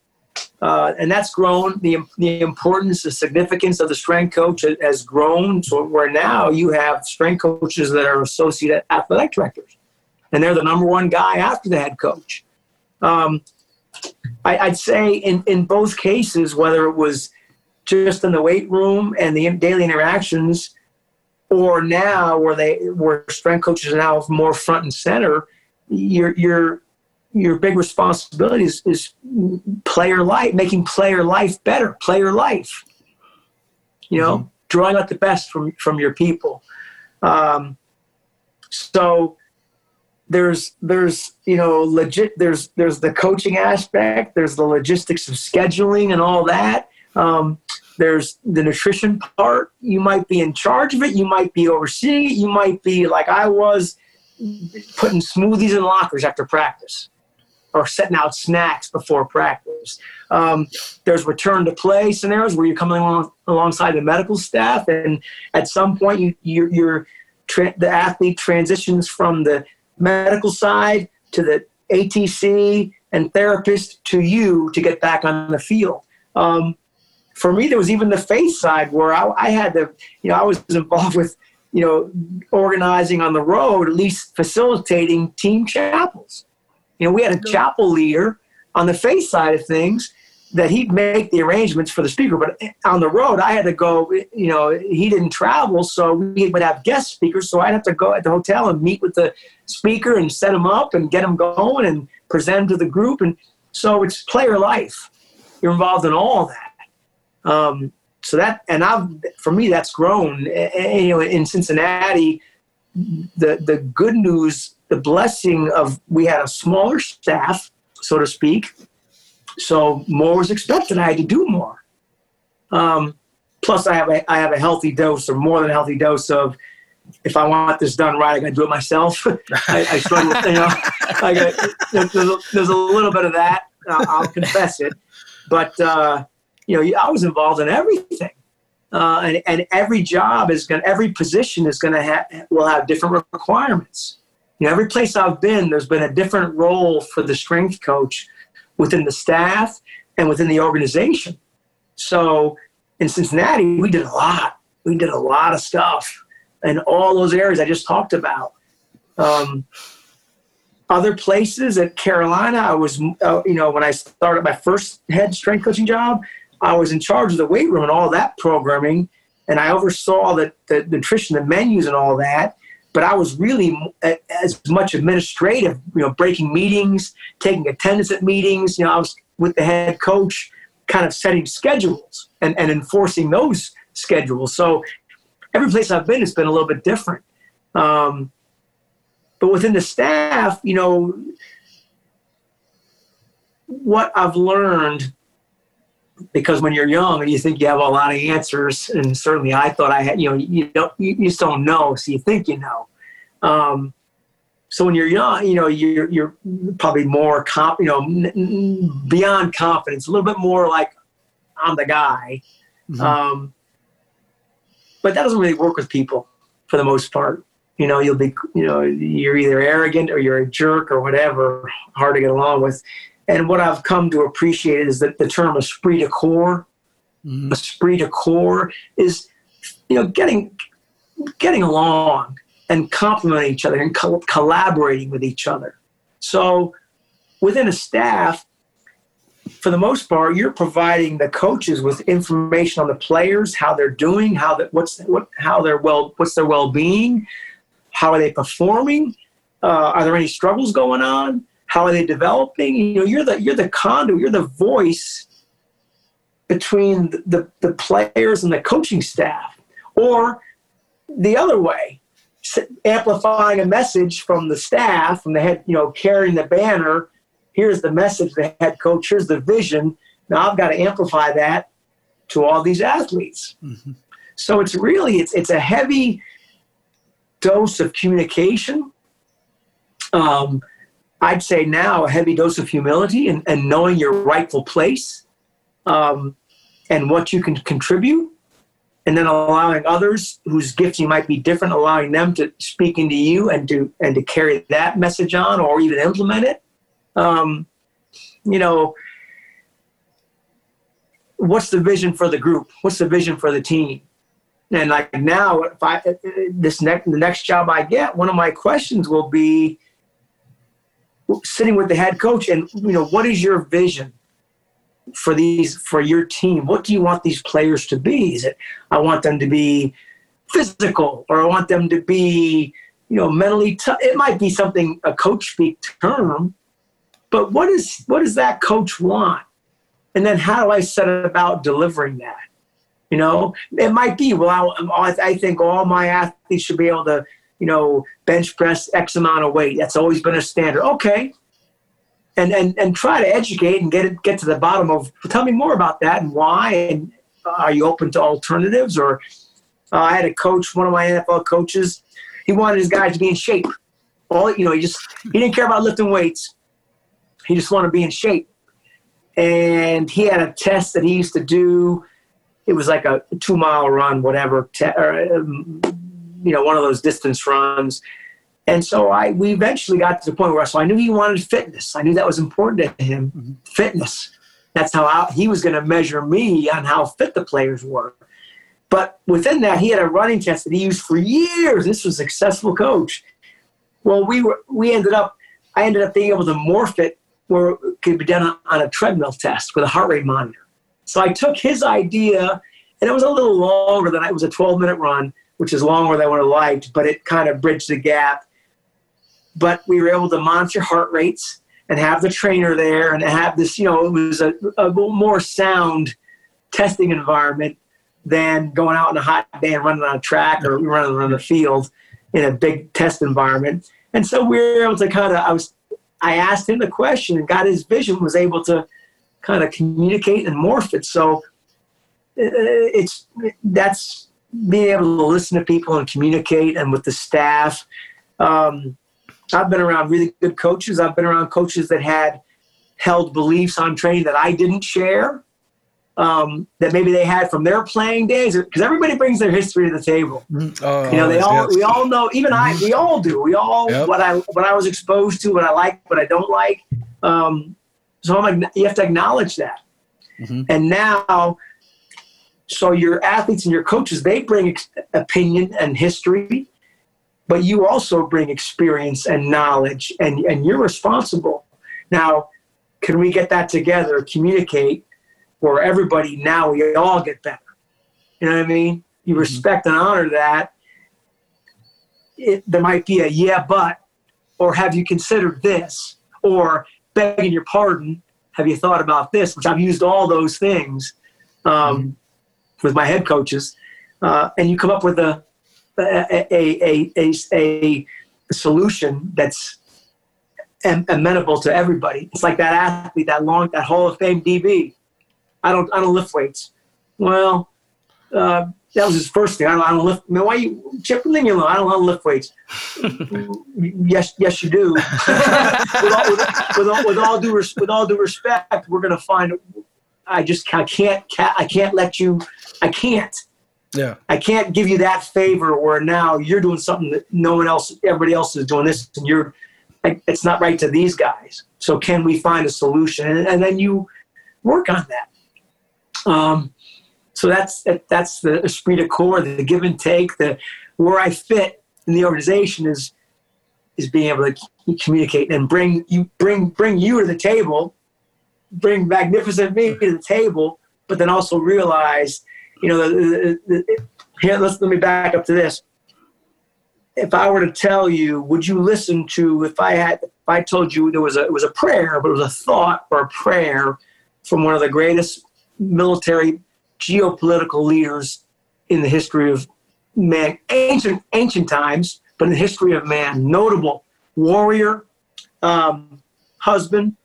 Uh, and that's grown. The, the importance, the significance of the strength coach has grown to where now you have strength coaches that are associate athletic directors, and they're the number one guy after the head coach. Um, I, would say in, in both cases, whether it was just in the weight room and the daily interactions, or now where they where strength coaches are now more front and center, your your your big responsibility is, is player life, making player life better, player life. You know, mm-hmm. drawing out the best from from your people. Um, so there's there's you know legit there's there's the coaching aspect there's the logistics of scheduling and all that um, there's the nutrition part you might be in charge of it you might be overseeing it you might be like i was putting smoothies in lockers after practice or setting out snacks before practice. Um, there's return to play scenarios where you're coming along, alongside the medical staff, and at some point, you, you're, you're tra- the athlete transitions from the medical side to the ATC and therapist to you to get back on the field. Um, for me, there was even the faith side where I, I had to, you know, I was involved with you know, organizing on the road, at least facilitating team chapels. You know, we had a chapel leader on the faith side of things that he'd make the arrangements for the speaker, but on the road, I had to go. You know, he didn't travel, so we would have guest speakers. So I'd have to go at the hotel and meet with the speaker and set him up and get him going and present him to the group. And so it's player life. You're involved in all that. Um, so that and I've for me that's grown. You know, in Cincinnati, the the good news, the blessing of we had a smaller staff, so to speak. So more was expected. I had to do more. Um, plus, I have a I have a healthy dose, or more than a healthy dose of. If I want this done right, I got to do it myself. I, I struggle, you know. I got, there's, a, there's a little bit of that. I'll, I'll confess it, but uh, you know, I was involved in everything. Uh, and, and every job is going every position is going to have will have different requirements. You know, every place I've been, there's been a different role for the strength coach within the staff and within the organization. So in Cincinnati, we did a lot. We did a lot of stuff in all those areas I just talked about. Um, other places at Carolina, I was, uh, you know, when I started my first head strength coaching job, I was in charge of the weight room and all that programming, and I oversaw the, the nutrition, the menus, and all that. But I was really as much administrative, you know, breaking meetings, taking attendance at meetings. You know, I was with the head coach, kind of setting schedules and, and enforcing those schedules. So every place I've been, it's been a little bit different. Um, but within the staff, you know, what I've learned because when you're young and you think you have a lot of answers, and certainly I thought I had, you know, you don't, you just don't know, so you think you know. Um, so when you're young, you know, you're you're probably more comp, you know, n- beyond confidence, a little bit more like I'm the guy. Mm-hmm. Um, but that doesn't really work with people for the most part. You know, you'll be, you know, you're either arrogant or you're a jerk or whatever, hard to get along with. And what I've come to appreciate is that the term esprit de corps, mm-hmm. esprit de corps is, you know, getting getting along and complementing each other and co- collaborating with each other. So within a staff, for the most part, you're providing the coaches with information on the players, how they're doing, how that what's what how they're well what's their well being, how are they performing, uh, are there any struggles going on? How are they developing? You know, you're the you're the conduit, you're the voice between the, the players and the coaching staff. Or the other way, amplifying a message from the staff, from the head, you know, carrying the banner. Here's the message, the head coach. Here's the vision. Now I've got to amplify that to all these athletes. Mm-hmm. So it's really it's it's a heavy dose of communication. Um, I'd say now a heavy dose of humility and, and knowing your rightful place um, and what you can contribute and then allowing others whose gifting might be different, allowing them to speak into you and to and to carry that message on or even implement it. Um, you know, what's the vision for the group? What's the vision for the team? And like now, if I this next the next job I get, one of my questions will be sitting with the head coach and you know what is your vision for these for your team? What do you want these players to be? Is it i want them to be physical or i want them to be you know mentally tough it might be something a coach speak term but what is what does that coach want? And then how do i set about delivering that? You know it might be well I, I think all my athletes should be able to you know bench press x amount of weight that's always been a standard okay and and and try to educate and get it, get to the bottom of. Tell me more about that and why, and are you open to alternatives? Or uh, I had a coach, one of my NFL coaches, he wanted his guys to be in shape. All you know, he just he didn't care about lifting weights. He just wanted to be in shape. And he had a test that he used to do. It was like a two mile run, whatever, te- or, um, you know, one of those distance runs and so I we eventually got to the point where so I knew he wanted fitness. I knew that was important to him. Mm-hmm. Fitness. That's how I, he was going to measure me on how fit the players were. But within that, he had a running test that he used for years. This was a successful coach. Well, we were we ended up I ended up being able to morph it where it could be done on, a treadmill test with a heart rate monitor. So I took his idea, and it was a little longer than I, it was a 12 minute run, which is longer than I would have liked, but it kind of bridged the gap but we were able to monitor heart rates and have the trainer there and have this, you know, it was a, a more sound testing environment than going out in a hot day and running on a track or running around the field in a big test environment. And so we were able to kind of, I was, I asked him the question and got his vision, was able to kind of communicate and morph it. So uh, it's, that's being able to listen to people and communicate and with the staff. Um, I've been around really good coaches. I've been around coaches that had held beliefs on training that I didn't share, um, that maybe they had from their playing days. Because everybody brings their history to the table. Mm-hmm. Oh, you know, they all we all know. Even I, we all do. We all yep. what I what I was exposed to, what I like, what I don't like. Um, so I'm like, you have to acknowledge that. Mm-hmm. And now, so your athletes and your coaches, they bring ex- opinion and history but you also bring experience and knowledge and, and you're responsible. Now can we get that together communicate where everybody now we all get better? You know what i mean? You mm-hmm. respect and honor that. It, there might be a yeah but or have you considered this? Or begging your pardon have you thought about this? Which i've used all those things. Um, mm-hmm. With my head coaches uh, and you come up with a a, a, a, a, solution that's amenable to everybody. It's like that athlete, that long, that Hall of Fame DB. I don't, I don't lift weights. Well, uh, that was his first thing. I don't, I don't lift. I why you Chip? Leave me alone. I don't want to lift weights. yes, yes, you do. with, all, with, with, all, with, all, due res, with all due respect, we're going to find. I just I can't I can't let you. I can't. Yeah. I can't give you that favor where now you're doing something that no one else, everybody else is doing this, and you're, it's not right to these guys. So can we find a solution? And, and then you work on that. Um, so that's that's the esprit de corps, the give and take, the where I fit in the organization is is being able to communicate and bring you bring bring you to the table, bring magnificent me to the table, but then also realize you know, the, the, the, here, let's let me back up to this. If I were to tell you, would you listen to if I had if I told you there was a it was a prayer, but it was a thought or a prayer from one of the greatest military geopolitical leaders in the history of man ancient ancient times, but in the history of man. Notable warrior, um, husband,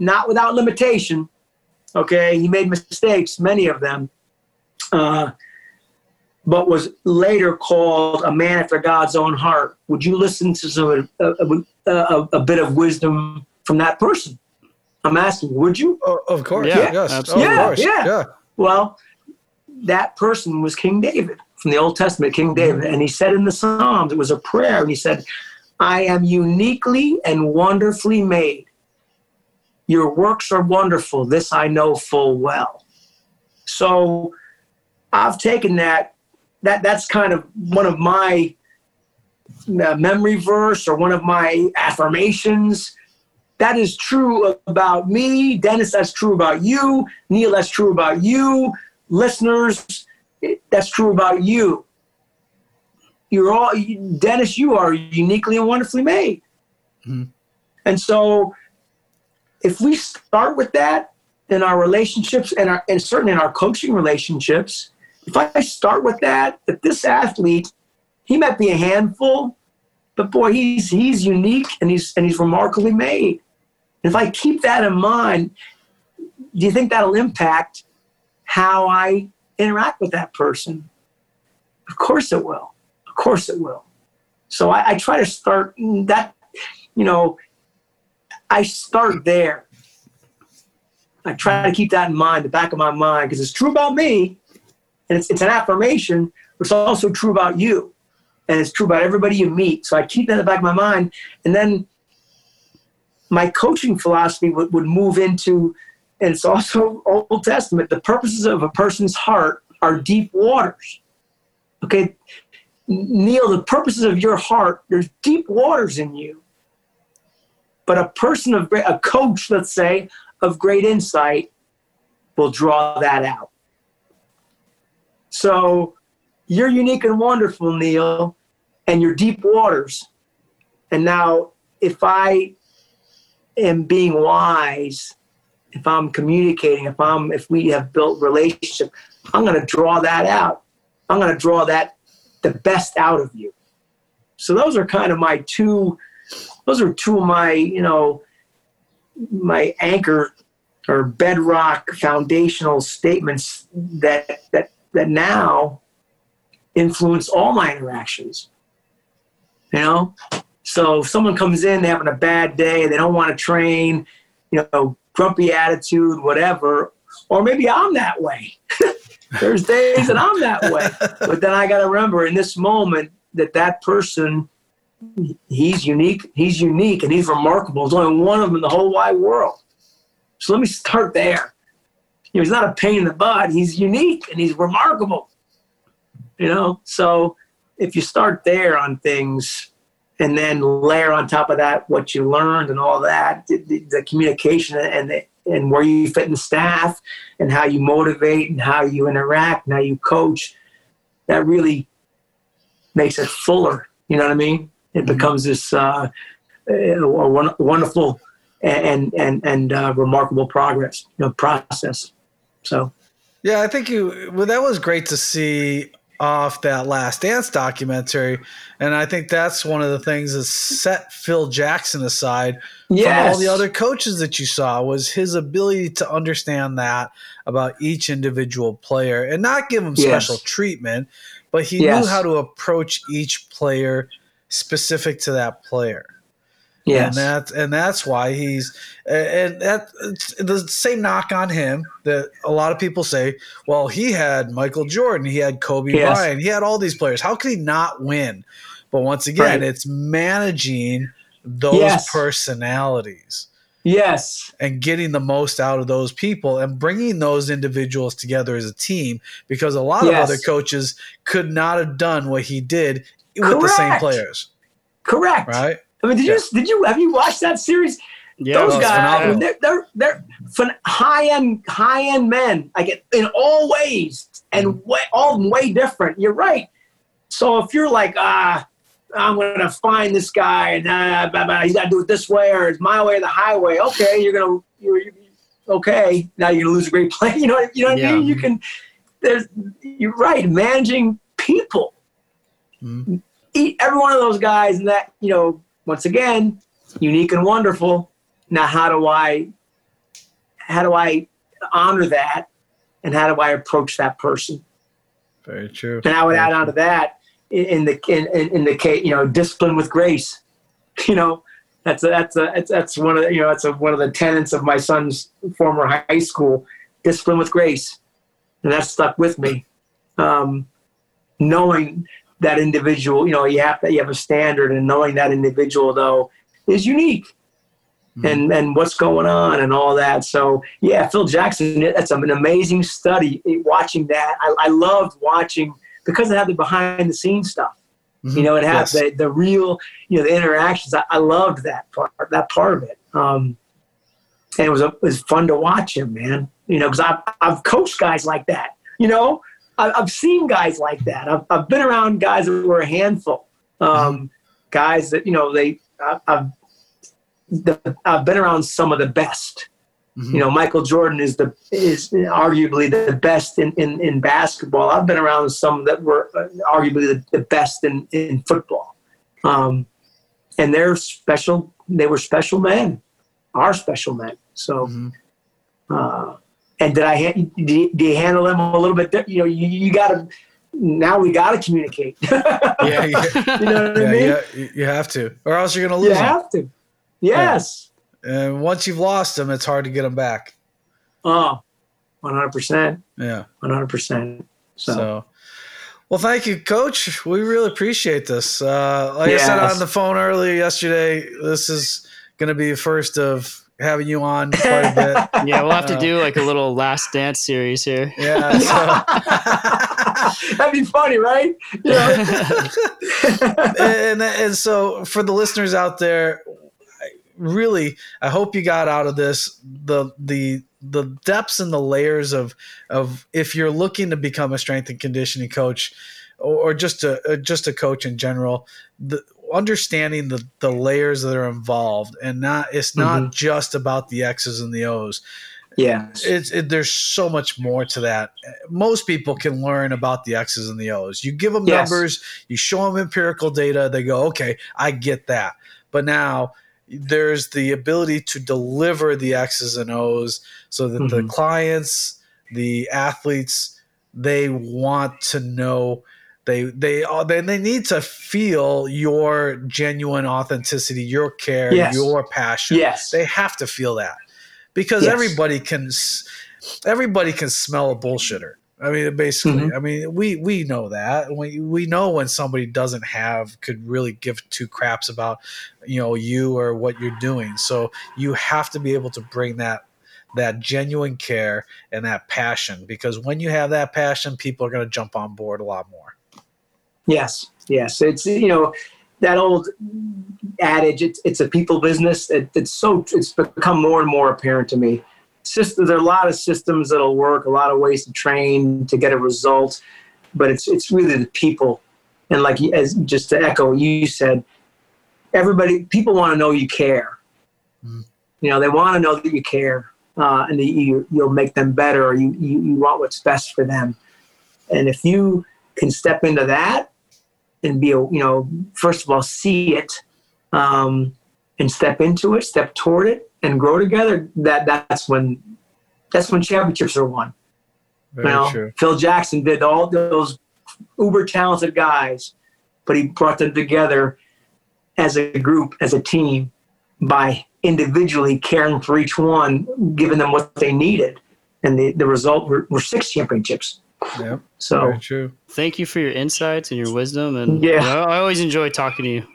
not without limitation. Okay, he made mistakes, many of them, uh, but was later called a man after God's own heart. Would you listen to some a, a, a, a bit of wisdom from that person? I'm asking, would you? Oh, of course, Yeah, yes, oh, absolutely. of Yeah, course, yeah. yeah. Well, that person was King David from the Old Testament, King mm-hmm. David. And he said in the Psalms, it was a prayer, and he said, I am uniquely and wonderfully made. Your works are wonderful. This I know full well. So I've taken that, that that's kind of one of my uh, memory verse or one of my affirmations that is true about me. Dennis, that's true about you. Neil, that's true about you. Listeners, that's true about you. You're all, Dennis, you are uniquely and wonderfully made. Mhm. And so, if we start with that in our relationships and, our, and certainly in our coaching relationships, if I start with that, that this athlete, he might be a handful, but boy, he's he's unique and he's and he's remarkably made. If I keep that in mind, do you think that'll impact how I interact with that person? Of course it will. Of course it will. So I, I try to start mm, that, you know, I start there. I try to keep that in mind, the back of my mind, because it's true about me, and it's, it's an affirmation, but it's also true about you and it's true about everybody you meet. So I keep that in the back of my mind. And then my coaching philosophy would, would move into, and it's also Old Testament, the purposes of a person's heart are deep waters. Okay, Neil, the purposes of your heart, there's deep waters in you. But a person of great, a coach, let's say, of great insight will draw that out. So you're unique and wonderful, Neil, and you're deep waters. And now, if I am being wise, if I'm communicating, if I'm, if we have built relationship, I'm going to draw that out. I'm going to draw that the best out of you. So those are kind of my two. Those are two of my, you know, my anchor or bedrock foundational statements that that that now influence all my interactions. You know? So if someone comes in, they're having a bad day, they don't want to train, you know, grumpy attitude, whatever, or maybe I'm that way. There's days that I'm that way. But then I got to remember in this moment that that person, he's unique, he's unique and he's remarkable. There's only one of them in the whole wide world. So let me start there. You know, he's not a pain in the butt. He's unique and he's remarkable you know so if you start there on things and then layer on top of that what you learned and all that the, the, communication and the, and where you fit in staff and how you motivate and how you interact and how you coach that really makes it fuller you know what i mean it becomes this uh, a wonderful and and and uh, remarkable progress you know process so Yeah, I think you. Well, that was great to see off that Last Dance documentary, and I think that's one of the things that set Phil Jackson aside from all the other coaches that you saw was his ability to understand that about each individual player and not give them Yes. special treatment, but he Yes. knew how to approach each player specific to that player yes and that's and that's why he's and that the same knock on him that a lot of people say well he had michael jordan he had kobe Yes. bryant he had all these players how could he not win but once again Right. it's managing those Yes. personalities yes and getting the most out of those people and bringing those individuals together as a team because a lot Yes. of other coaches could not have done what he did with the same Correct. players correct right I mean, did you did you have you watched that series? Yeah, Those it's guys, they're they're, they're phen- high end high end men, like in all ways, and Mm-hmm. way, all them way different. You're right. So if you're like, ah, I'm gonna find this guy, and uh, blah, blah, you got to do it this way, or it's my way or the highway. Okay, you're gonna you're, you're okay. Now you're gonna lose a great play. You know, you know what I mean? You can. There's you're right. Managing people Mhm. eat every one of those guys, and that you know, once again, unique and wonderful. Now, how do I, how do I honor that, and how do I approach that person? Very true. And I would add on to that in, the in, in, in the case, you know, discipline with grace. You know, that's a, that's a, that's, that's one of the, you know that's a, one of the tenets of my son's former high school. Discipline with grace, and that stuck with me. Um, knowing that individual, you know, you have to you have a standard, and knowing that individual though is unique. Mm-hmm. And, and what's going on and all that. So yeah, Phil Jackson, that's an amazing study. Watching that, I, I loved watching because it had the behind the scenes stuff. Mm-hmm. You know, it had yes. the, the real, you know, the interactions. I, I, loved that part, that part of it. Um, and it was, a, it was fun to watch him, man. You know, because I've, I've coached guys like that. You know, I, have seen guys like that. I've, I've been around guys that were a handful. Um, mm-hmm. Guys that, you know, they, I, I've, the, I've been around some of the best. Mm-hmm. You know, Michael Jordan is the is arguably the best in, in, in basketball. I've been around some that were uh, arguably the, the best in, in football. Um, and they're special. They were special men, are special men. So, mm-hmm. uh, and did I do you, you handle them a little bit? You know, you, you got to now we got to communicate. yeah, yeah, you know what yeah, I mean. Yeah, you have to, or else you're going to lose. You them. have to. Yes. And once you've lost them, it's hard to get them back. Oh, 100%. Yeah. 100%. So. so. Well, thank you, Coach. We really appreciate this. Uh, like yes. I said on the phone earlier yesterday, this is going to be the first of having you on quite a bit. yeah, we'll have to uh, do like a little last dance series here. Yeah, so. that'd be funny, right? Yeah. and and so for the listeners out there, really i hope you got out of this the the the depths and the layers of of if you're looking to become a strength and conditioning coach or, or just a uh, just a coach in general the understanding the the layers that are involved and not it's not mm-hmm. just about the x's and the o's yeah it's it, there's so much more to that most people can learn about the x's and the o's you give them yes. numbers you show them empirical data they go okay i get that but now there's the ability to deliver the X's and O's so that mm-hmm. the clients, the athletes, they want to know they they they they need to feel your genuine authenticity, your care, yes. your passion. Yes, they have to feel that because yes. everybody can everybody can smell a bullshitter. I mean, basically, mm-hmm. I mean, we we know that we we know when somebody doesn't have could really give two craps about you know you or what you're doing. So you have to be able to bring that that genuine care and that passion because when you have that passion, people are going to jump on board a lot more. Yes, yes, it's you know that old adage. It's it's a people business. It, it's so it's become more and more apparent to me systems, there are a lot of systems that'll work, a lot of ways to train to get a result, but it's it's really the people. And like as just to echo you said, everybody people want to know you care. Mm. You know, they want to know that you care, uh, and that you you'll make them better, or you, you you want what's best for them. And if you can step into that and be a you know first of all see it um, and step into it, step toward it, and grow together, that that's when that's when championships are won. Very you know, true. Phil Jackson did all those uber talented guys, but he brought them together as a group, as a team, by individually caring for each one, giving them what they needed. And the, the result were, were six championships. Yep. So Very true. Thank you for your insights and your wisdom. And yeah, you know, I always enjoy talking to you.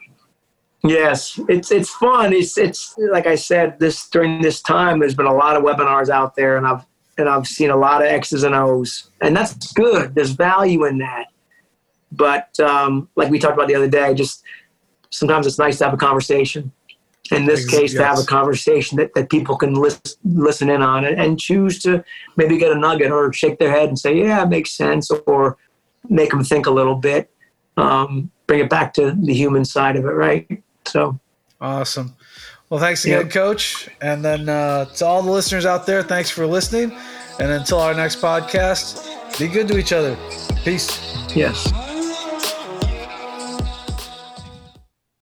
Yes, it's it's fun. It's it's like I said this during this time. There's been a lot of webinars out there, and I've and I've seen a lot of X's and O's, and that's good. There's value in that. But um, like we talked about the other day, just sometimes it's nice to have a conversation. In this case, yes. to have a conversation that, that people can listen listen in on and, and choose to maybe get a nugget or shake their head and say, "Yeah, it makes sense," or make them think a little bit. Um, bring it back to the human side of it, right? So awesome. Well, thanks again, yep. Coach. And then uh, to all the listeners out there, thanks for listening. And until our next podcast, be good to each other. Peace. Yes.